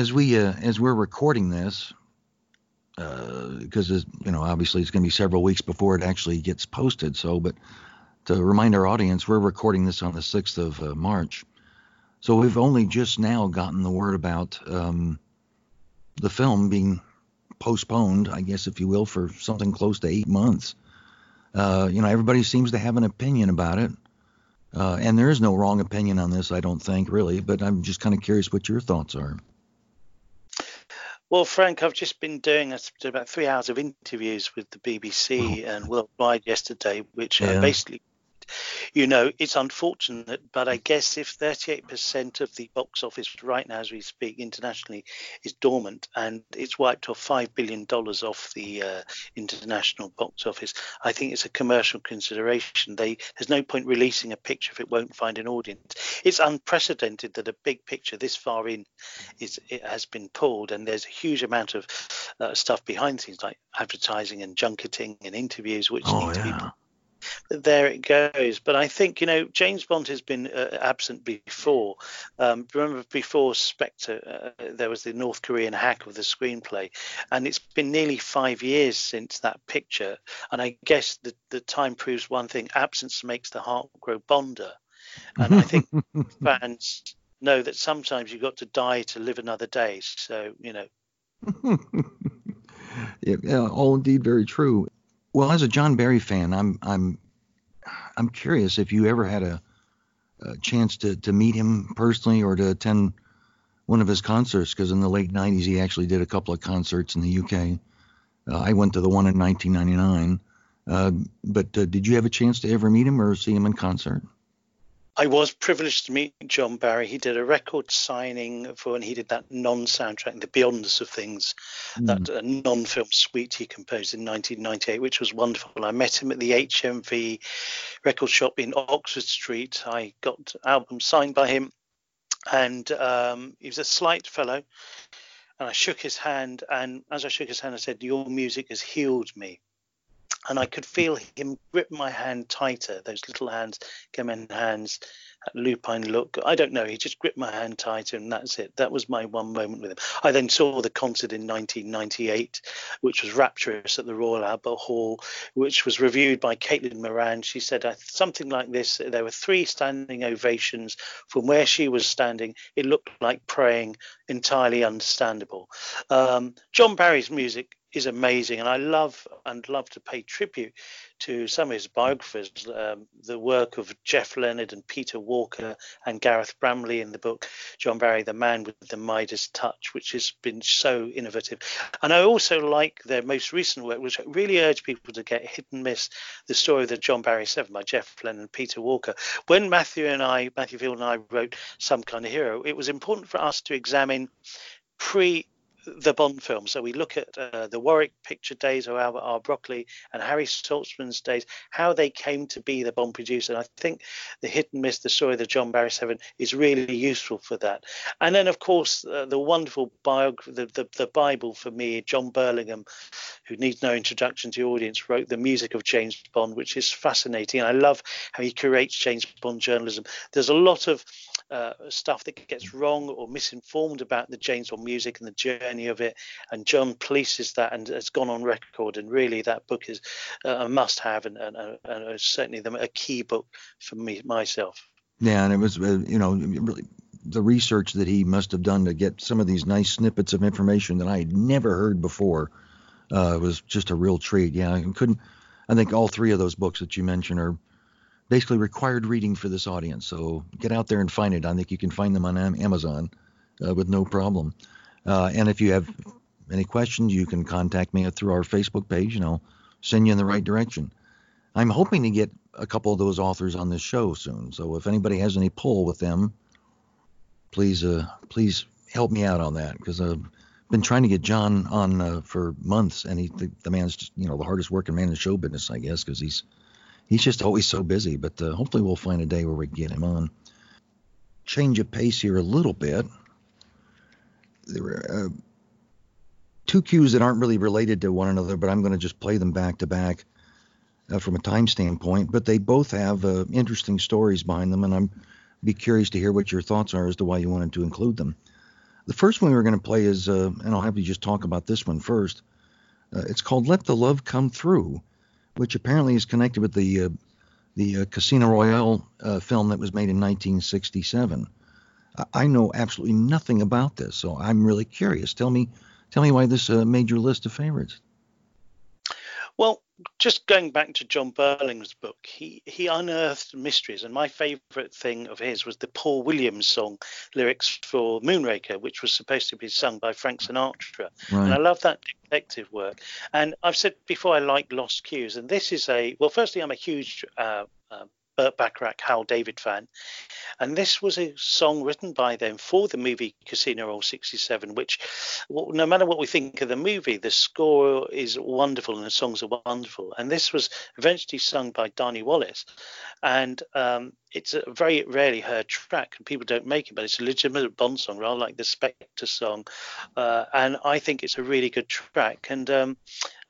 As we uh, as we're recording this, because uh, you know obviously it's going to be several weeks before it actually gets posted. So, but to remind our audience, we're recording this on the 6th of uh, March. So we've only just now gotten the word about um, the film being postponed, I guess, if you will, for something close to eight months. Uh, you know, everybody seems to have an opinion about it. Uh, and there is no wrong opinion on this, I don't think, really. But I'm just kind of curious what your thoughts are. Well, Frank, I've just been doing about three hours of interviews with the BBC oh. and Worldwide yesterday, which yeah. basically you know, it's unfortunate, but I guess if 38% of the box office right now, as we speak internationally, is dormant and it's wiped off $5 billion off the uh, international box office, I think it's a commercial consideration. They There's no point releasing a picture if it won't find an audience. It's unprecedented that a big picture this far in is it has been pulled, and there's a huge amount of uh, stuff behind things like advertising and junketing and interviews, which oh, need yeah. to be there it goes. But I think you know James Bond has been uh, absent before. Um, remember before Spectre, uh, there was the North Korean hack of the screenplay, and it's been nearly five years since that picture. And I guess the the time proves one thing: absence makes the heart grow bonder. And I think fans know that sometimes you've got to die to live another day. So you know. yeah, all indeed very true. Well, as a John Barry fan, I'm I'm I'm curious if you ever had a, a chance to to meet him personally or to attend one of his concerts because in the late 90s he actually did a couple of concerts in the UK. Uh, I went to the one in 1999. Uh, but uh, did you have a chance to ever meet him or see him in concert? I was privileged to meet John Barry. He did a record signing for when he did that non-soundtrack, the Beyondness of Things, mm. that uh, non-film suite he composed in 1998, which was wonderful. I met him at the HMV record shop in Oxford Street. I got album signed by him, and um, he was a slight fellow. And I shook his hand, and as I shook his hand, I said, "Your music has healed me." And I could feel him grip my hand tighter. Those little hands, in hands, lupine look. I don't know. He just gripped my hand tighter, and that's it. That was my one moment with him. I then saw the concert in 1998, which was rapturous at the Royal Albert Hall, which was reviewed by Caitlin Moran. She said something like this: there were three standing ovations from where she was standing. It looked like praying, entirely understandable. Um, John Barry's music is amazing, and I love and love to pay tribute to some of his biographers, um, the work of Geoff Leonard and Peter Walker and Gareth Bramley in the book John Barry, the Man with the Midas Touch, which has been so innovative. And I also like their most recent work, which I really urge people to get Hit and Miss, the story of the John Barry Seven by Geoff Leonard and Peter Walker. When Matthew and I, Matthew Field and I wrote Some Kind of Hero, it was important for us to examine pre the Bond film. So we look at uh, the Warwick picture days of Albert R. Broccoli and Harry Saltzman's days, how they came to be the Bond producer. And I think the hit and miss, the story of the John Barry Seven, is really useful for that. And then, of course, uh, the wonderful biography, the, the, the Bible for me, Jon Burlingame, who needs no introduction to the audience, wrote the music of James Bond, which is fascinating. And I love how he curates James Bond journalism. There's a lot of uh, stuff that gets wrong or misinformed about the James Bond music and the journey of it. And John polices that and has gone on record. And really, that book is a must have and, and, and certainly a key book for me myself. Yeah, and it was, uh, you know, really the research that he must have done to get some of these nice snippets of information that I had never heard before uh, was just a real treat. Yeah, I couldn't. I think all three of those books that you mentioned are basically required reading for this audience. So get out there and find it. I think you can find them on Amazon uh, with no problem. Uh, and if you have any questions, you can contact me through our Facebook page, and I'll send you in the right direction. I'm hoping to get a couple of those authors on this show soon. So if anybody has any pull with them, please uh, please help me out on that because I've been trying to get John on uh, for months, and he the, the man's just, you know the hardest working man in the show business, I guess, because he's he's just always so busy. But uh, hopefully, we'll find a day where we get him on. Change of pace here a little bit. There were uh, two cues that aren't really related to one another, but I'm going to just play them back to back uh, from a time standpoint. But they both have uh, interesting stories behind them, and I'm be curious to hear what your thoughts are as to why you wanted to include them. The first one we are going to play is, uh, and I'll have you just talk about this one first. Uh, it's called "Let the Love Come Through," which apparently is connected with the uh, the uh, Casino Royale uh, film that was made in 1967. I know absolutely nothing about this, so I'm really curious. Tell me, tell me why this uh, made your list of favorites. Well, just going back to Jon Burlingame's book, he he unearthed mysteries, and my favourite thing of his was the Paul Williams song lyrics for Moonraker, which was supposed to be sung by Frank Sinatra, right. and I love that detective work. And I've said before I like lost cues, and this is a well. Firstly, I'm a huge uh, uh, Burt Bacharach, Hal David fan. And this was a song written by them for the movie Casino Royale 67, which, no matter what we think of the movie, the score is wonderful and the songs are wonderful. And this was eventually sung by Danny Wallace. And um, it's a very rarely heard track, and people don't make it, but it's a legitimate Bond song, rather like the Spectre song. Uh, and I think it's a really good track. And um,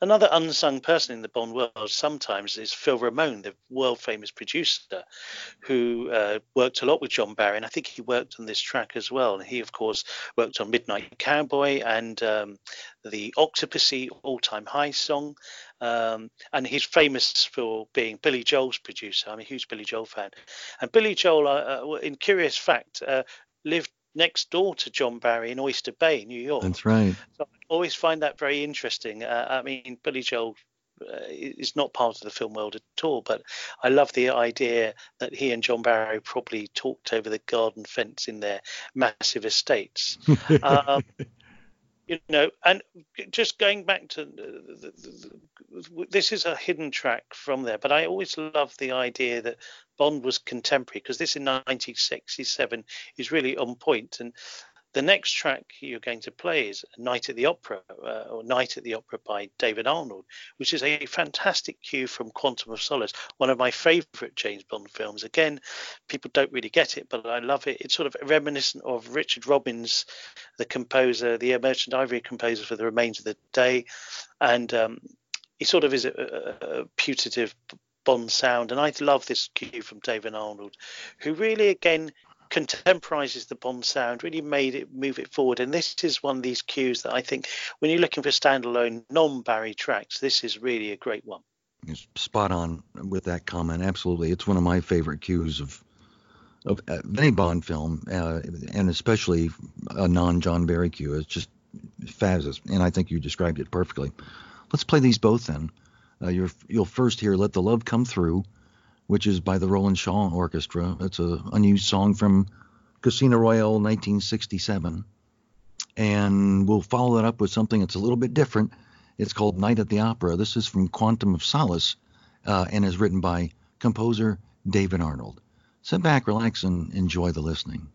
Another unsung person in the Bond world sometimes is Phil Ramone, the world famous producer, who uh, worked a lot with John Barry, and I think he worked on this track as well. And he, of course, worked on Midnight Cowboy and um, the Octopussy All Time High song. Um, and he's famous for being Billy Joel's producer. I'm a huge Billy Joel fan. And Billy Joel, uh, uh in curious fact, uh, lived next door to John Barry in Oyster Bay, New York. That's right. So I always find that very interesting. Uh, I mean, Billy Joel uh, is not part of the film world at all, but I love the idea that he and John Barry probably talked over the garden fence in their massive estates. um, you know, and just going back to the, the, the, this is a hidden track from there, but I always love the idea that Bond was contemporary because this in 1967 is really on point. And the next track you're going to play is Night at the Opera uh, or Night at the Opera by David Arnold, which is a fantastic cue from Quantum of Solace, one of my favorite James Bond films. Again, people don't really get it, but I love it. It's sort of reminiscent of Richard Robbins, the composer, the Merchant Ivory composer for The Remains of the Day. And um, he sort of is a, a, a putative Bond sound. And I love this cue from David Arnold, who really, again, contemporizes the Bond sound, really made it move it forward. And this is one of these cues that I think when you're looking for standalone non Barry tracks, this is really a great one. It's spot on with that comment. Absolutely. It's one of my favorite cues of of any Bond film, uh, and especially a non John Barry cue. It's just fabulous. And I think you described it perfectly. Let's play these both then. Uh, you'll first hear "Let the Love Come Through," which is by the Roland Shaw Orchestra. It's a unused song from Casino Royale 1967, and we'll follow that up with something that's a little bit different. It's called "Night at the Opera." This is from Quantum of Solace, uh, and is written by composer David Arnold. Sit back, relax, and enjoy the listening.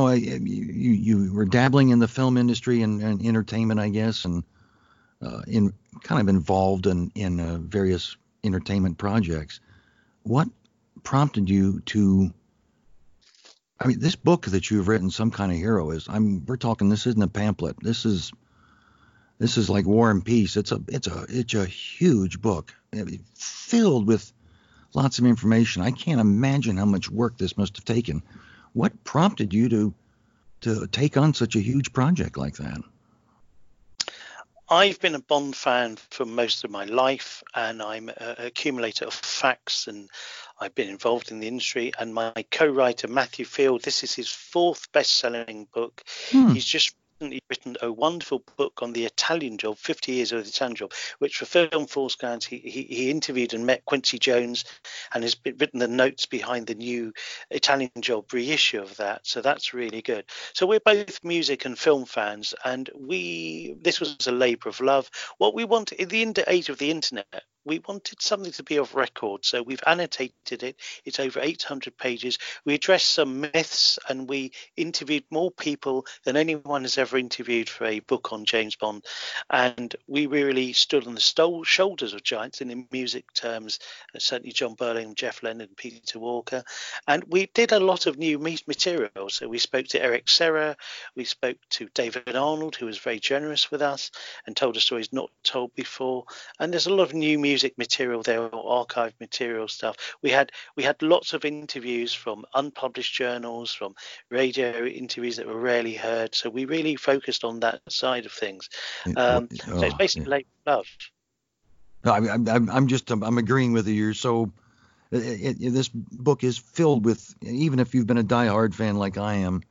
Know, you you were dabbling in the film industry and, and entertainment, I guess, and uh, in kind of involved in in uh, various entertainment projects. What prompted you to? I mean, this book that you've written, some kind of hero, is. I'm. We're talking. This isn't a pamphlet. This is. This is like War and Peace. It's a. It's a. It's a huge book, filled with lots of information. I can't imagine how much work this must have taken. What prompted you to to take on such a huge project like that? I've been a Bond fan for most of my life, and I'm an accumulator of facts, and I've been involved in the industry. And my co-writer Matthew Field, this is his fourth best-selling book. Hmm. He's just recently written a wonderful book on the Italian job, 50 years of the Italian job, which for Film Force Grounds, he, he, he, interviewed and met Quincy Jones and has written the notes behind the new Italian job reissue of that. So that's really good. So we're both music and film fans, and we this was a labour of love. What we want in the age of the internet, we wanted something to be of record, so we've annotated it. It's over 800 pages. We addressed some myths and we interviewed more people than anyone has ever interviewed for a book on James Bond. And we really stood on the shoulders of giants in music terms, uh, certainly Jon Burlingame, Geoff Leonard, Peter Walker. And we did a lot of new material. So we spoke to Eric Serra, we spoke to David Arnold, who was very generous with us and told us stories not told before. And there's a lot of new music music material there or archived material stuff. We had we had lots of interviews from unpublished journals, from radio interviews that were rarely heard. So we really focused on that side of things. Um, oh, so it's basically yeah. love. No, I, I'm I'm just I'm agreeing with you. You're so. It, it, this book is filled with even if you've been a diehard fan like I am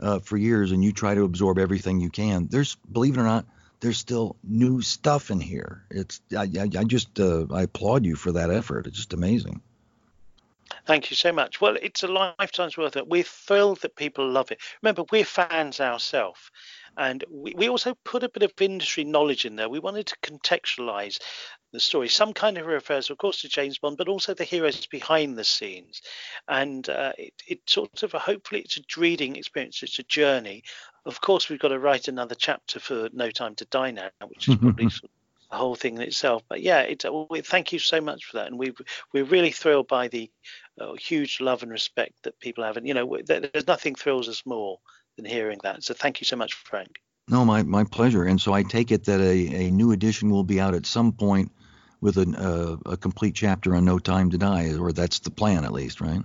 uh, for years and you try to absorb everything you can. There's believe it or not, there's still new stuff in here. It's I, I, I just uh, I applaud you for that effort. It's just amazing. Thank you so much. Well, it's a lifetime's worth of it. We're thrilled that people love it. Remember, we're fans ourselves. And we, we also put a bit of industry knowledge in there. We wanted to contextualize the story. Some kind of refers, of course, to James Bond, but also the heroes behind the scenes. And uh, it, it sort of, hopefully, it's a reading experience, it's a journey. Of course, we've got to write another chapter for No Time to Die now, which is probably the whole thing in itself. But yeah, it, well, thank you so much for that. And we, we're really thrilled by the uh, huge love and respect that people have. And, you know, there's nothing thrills us more than hearing that. So thank you so much, Frank. No, my, my pleasure. And so I take it that a, a new edition will be out at some point with a, uh, a complete chapter on No Time to Die, or that's the plan at least, right?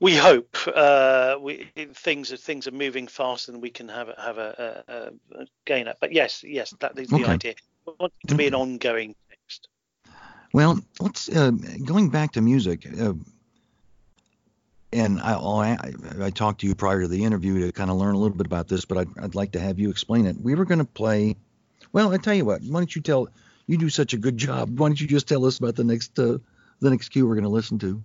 We hope uh, we, things are things are moving faster than we can have a, have a, a, a gain at. But yes, yes, that is the okay. idea. We want it to be an ongoing text. Well, let's uh, going back to music. Uh, and I, I, I, talked to you prior to the interview to kind of learn a little bit about this, but I'd, I'd like to have you explain it. We were going to play. Well, I tell you what. Why don't you tell? You do such a good job. Why don't you just tell us about the next uh, the next cue we're going to listen to?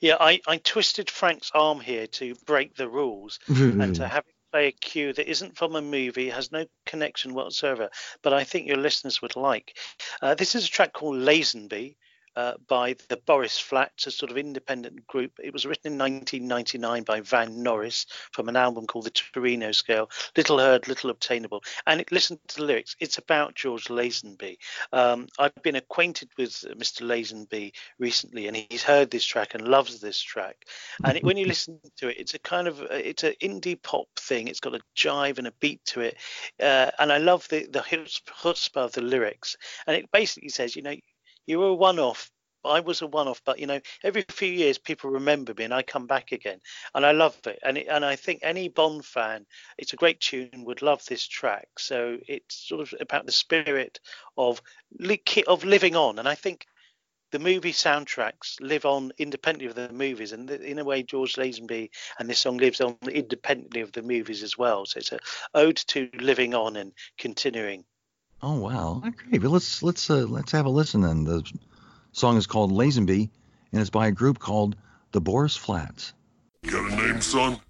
Yeah, I, I twisted Frank's arm here to break the rules and to have him play a cue that isn't from a movie, has no connection whatsoever, but I think your listeners would like. Uh, this is a track called Lazenby uh, by the Boris Flats, a sort of independent group. It was written in 1999 by Van Norris from an album called the Torino Scale, Little Heard, Little Obtainable. And it, listen to the lyrics, it's about George Lazenby. Um, I've been acquainted with Mr. Lazenby recently, and he's heard this track and loves this track. And it, when you listen to it, it's a kind of it's an indie pop thing. It's got a jive and a beat to it, uh, and I love the the chutzpah of the lyrics. And it basically says, you know, you were a one off. I was a one off, but you know, every few years people remember me and I come back again. And I love it. And it, and I think any Bond fan, it's a great tune, would love this track. So it's sort of about the spirit of of living on. And I think the movie soundtracks live on independently of the movies, and in a way, George Lazenby and this song lives on independently of the movies as well. So it's a ode to living on and continuing. Oh wow, okay. But let's let's uh, let's have a listen then. The song is called Lazenby, and it's by a group called the Boris Flats. Got a name, son?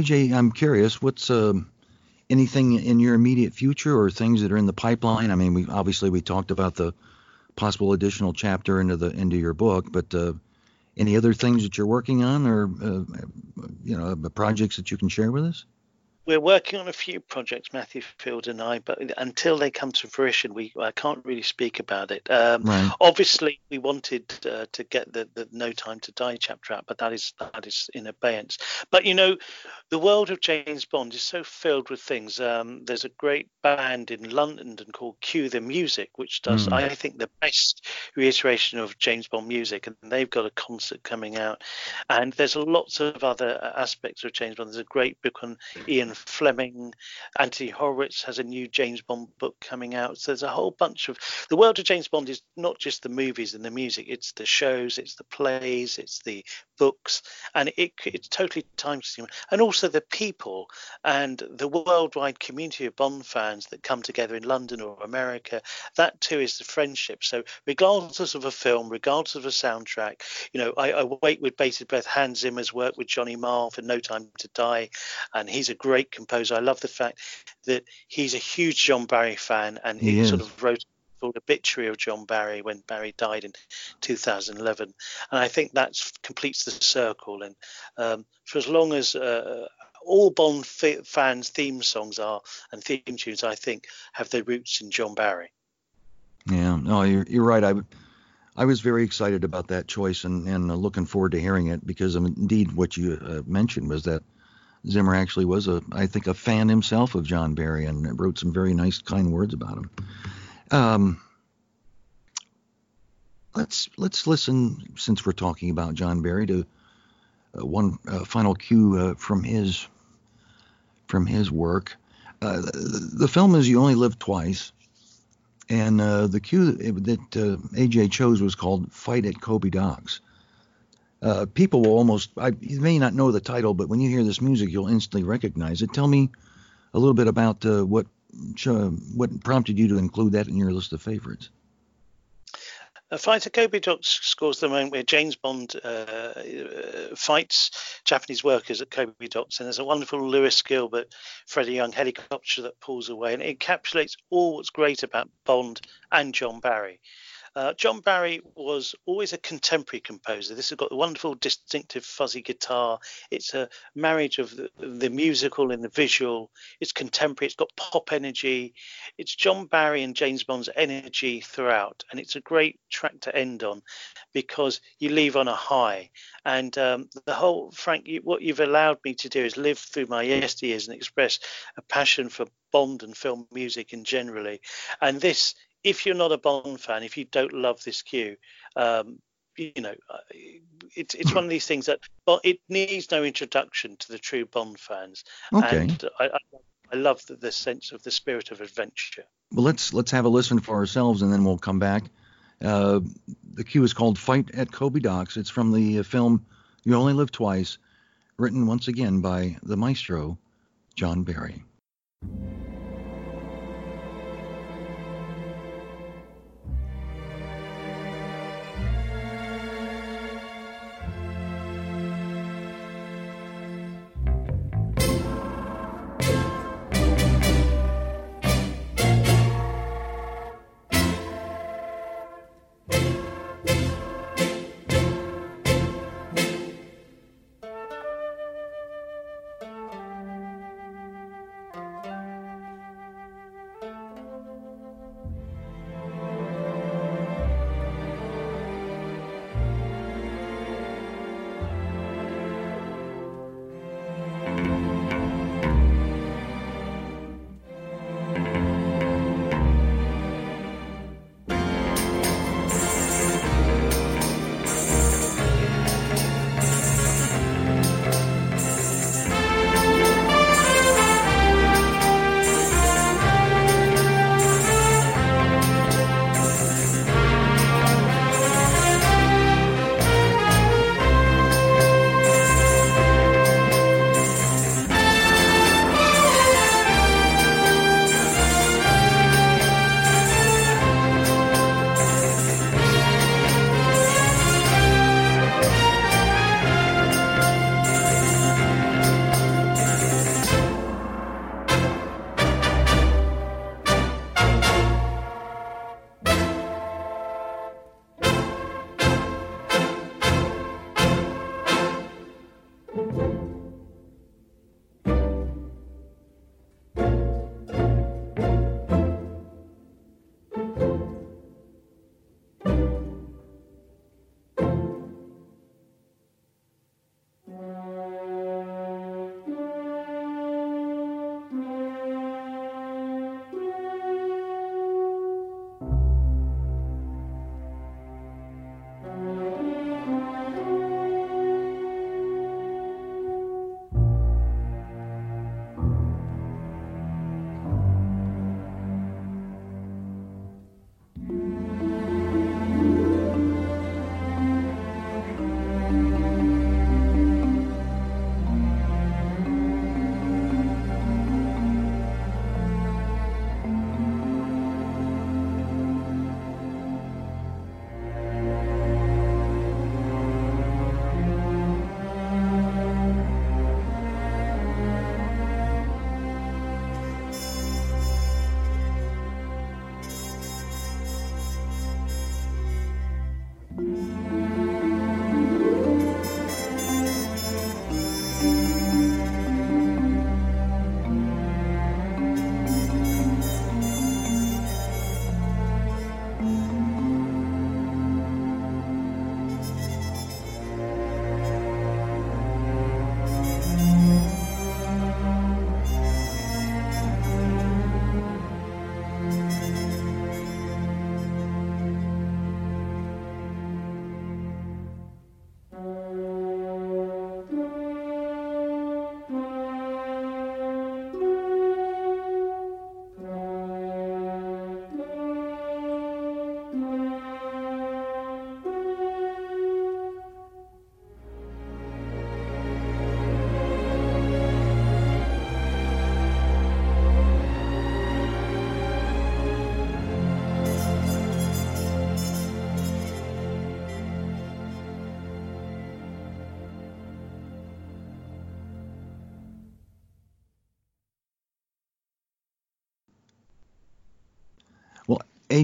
AJ, I'm curious, what's um, anything in your immediate future or things that are in the pipeline? I mean, we obviously we talked about the possible additional chapter into the into your book, but uh, any other things that you're working on or uh, you know projects that you can share with us? We're working on a few projects, Matthew Field and I, but until they come to fruition, we I can't really speak about it. Um, Right. Obviously, we wanted uh, to get the, the No Time to Die chapter out, but that is that is in abeyance. But you know, the world of James Bond is so filled with things. Um, there's a great band in London called Cue the Music, which does Mm. I think the best reiteration of James Bond music, and they've got a concert coming out. And there's lots of other aspects of James Bond. There's a great book on Ian Fleming. Anthony Horowitz has a new James Bond book coming out. So there's a whole bunch of the world of James Bond is not just the movies and the music. It's the shows, it's the plays, it's the books, and it it's totally time consuming. And also the people and the worldwide community of Bond fans that come together in London or America. That too is the friendship. So regardless of a film, regardless of a soundtrack, you know, I, I wait with bated breath. Hans Zimmer's work with Johnny Marr for No Time to Die, and he's a great composer. I love the fact that he's a huge John Barry fan, and He he, sort of wrote full obituary of John Barry when Barry died in 2011, and I think that completes the circle. And um, for as long as uh, all Bond fi- fans' theme songs are and theme tunes, I think, have their roots in John Barry. Yeah, no, you're, you're right. I, I was very excited about that choice and, and uh, looking forward to hearing it because um, indeed what you uh, mentioned was that Zimmer actually was a, I think, a fan himself of John Barry and wrote some very nice, kind words about him. Um, let's let's listen since we're talking about John Barry to one uh, final cue uh, from his from his work. Uh, the, film is You Only Live Twice. And uh, the cue that, uh, AJ chose was called "Fight at Kobe Docks." Uh, people will almost, I, you may not know the title, but when you hear this music, you'll instantly recognize it. Tell me a little bit about uh, what uh, what prompted you to include that in your list of favorites. Uh, Fight at Kobe Docks scores the moment where James Bond uh, uh, fights Japanese workers at Kobe Docks, and there's a wonderful Lewis Gilbert, Freddie Young helicopter that pulls away, and it encapsulates all what's great about Bond and John Barry. Uh, John Barry was always a contemporary composer. This has got the wonderful, distinctive, fuzzy guitar. It's a marriage of the, the musical and the visual. It's contemporary. It's got pop energy. It's John Barry and James Bond's energy throughout, and it's a great track to end on because you leave on a high. And um, the whole, Frank, you, what you've allowed me to do is live through my yesteryears and express a passion for Bond and film music in generally. And this if you're not a Bond fan, if you don't love this cue, um, you know, uh, it's it's one of these things that, but it needs no introduction to the true Bond fans. Okay. And I, I, I love the, the sense of the spirit of adventure. Well, let's let's have a listen for ourselves, and then we'll come back. Uh, the cue is called "Fight at Kobe Docks." It's from the uh, film "You Only Live Twice," written once again by the maestro John Barry.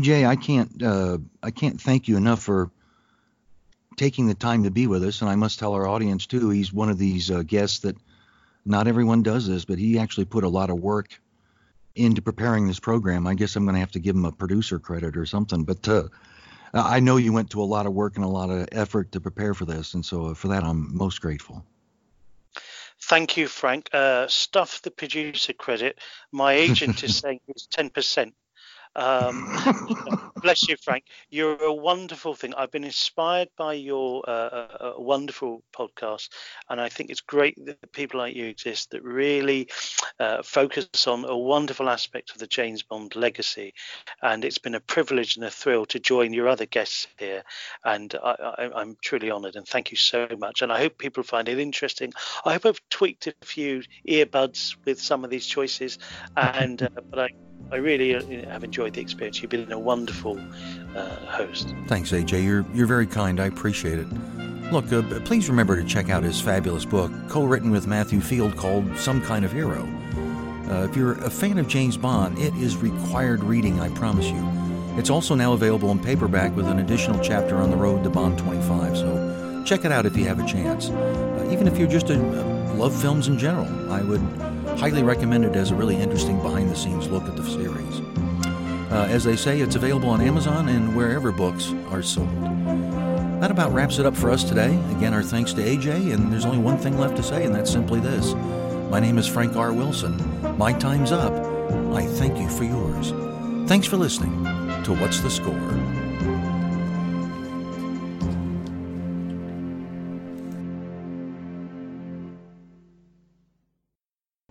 AJ, I can't uh, I can't thank you enough for taking the time to be with us, and I must tell our audience too. He's one of these uh, guests that not everyone does this, but he actually put a lot of work into preparing this program. I guess I'm going to have to give him a producer credit or something. But uh, I know you went to a lot of work and a lot of effort to prepare for this, and so for that I'm most grateful. Thank you, Frank. Uh, stuff the producer credit. My agent is saying it's 10%. Um, bless you, Frank. You're a wonderful thing. I've been inspired by your uh, uh, uh, wonderful podcast, and I think it's great that people like you exist that really uh, focus on a wonderful aspect of the James Bond legacy. And it's been a privilege and a thrill to join your other guests here, and I, am truly honoured. And thank you so much. And I hope people find it interesting. I hope I've tweaked a few earbuds with some of these choices, and uh, but I I really uh, have enjoyed the experience. You've been a wonderful uh, host. Thanks, AJ. You're you're very kind. I appreciate it. Look, uh, please remember to check out his fabulous book, co-written with Matthew Field, called "Some Kind of Hero." Uh, if you're a fan of James Bond, it is required reading. I promise you. It's also now available in paperback with an additional chapter on the road to Bond 25. So check it out if you have a chance. Uh, even if you're just a, uh, love films in general, I would highly recommend it as a really interesting behind the scenes look at the series. Uh, as they say, it's available on Amazon and wherever books are sold. That about wraps it up for us today. Again, our thanks to AJ, and there's only one thing left to say, and that's simply this. My name is Frank R. Wilson. My time's up. I thank you for yours. Thanks for listening to What's the Score?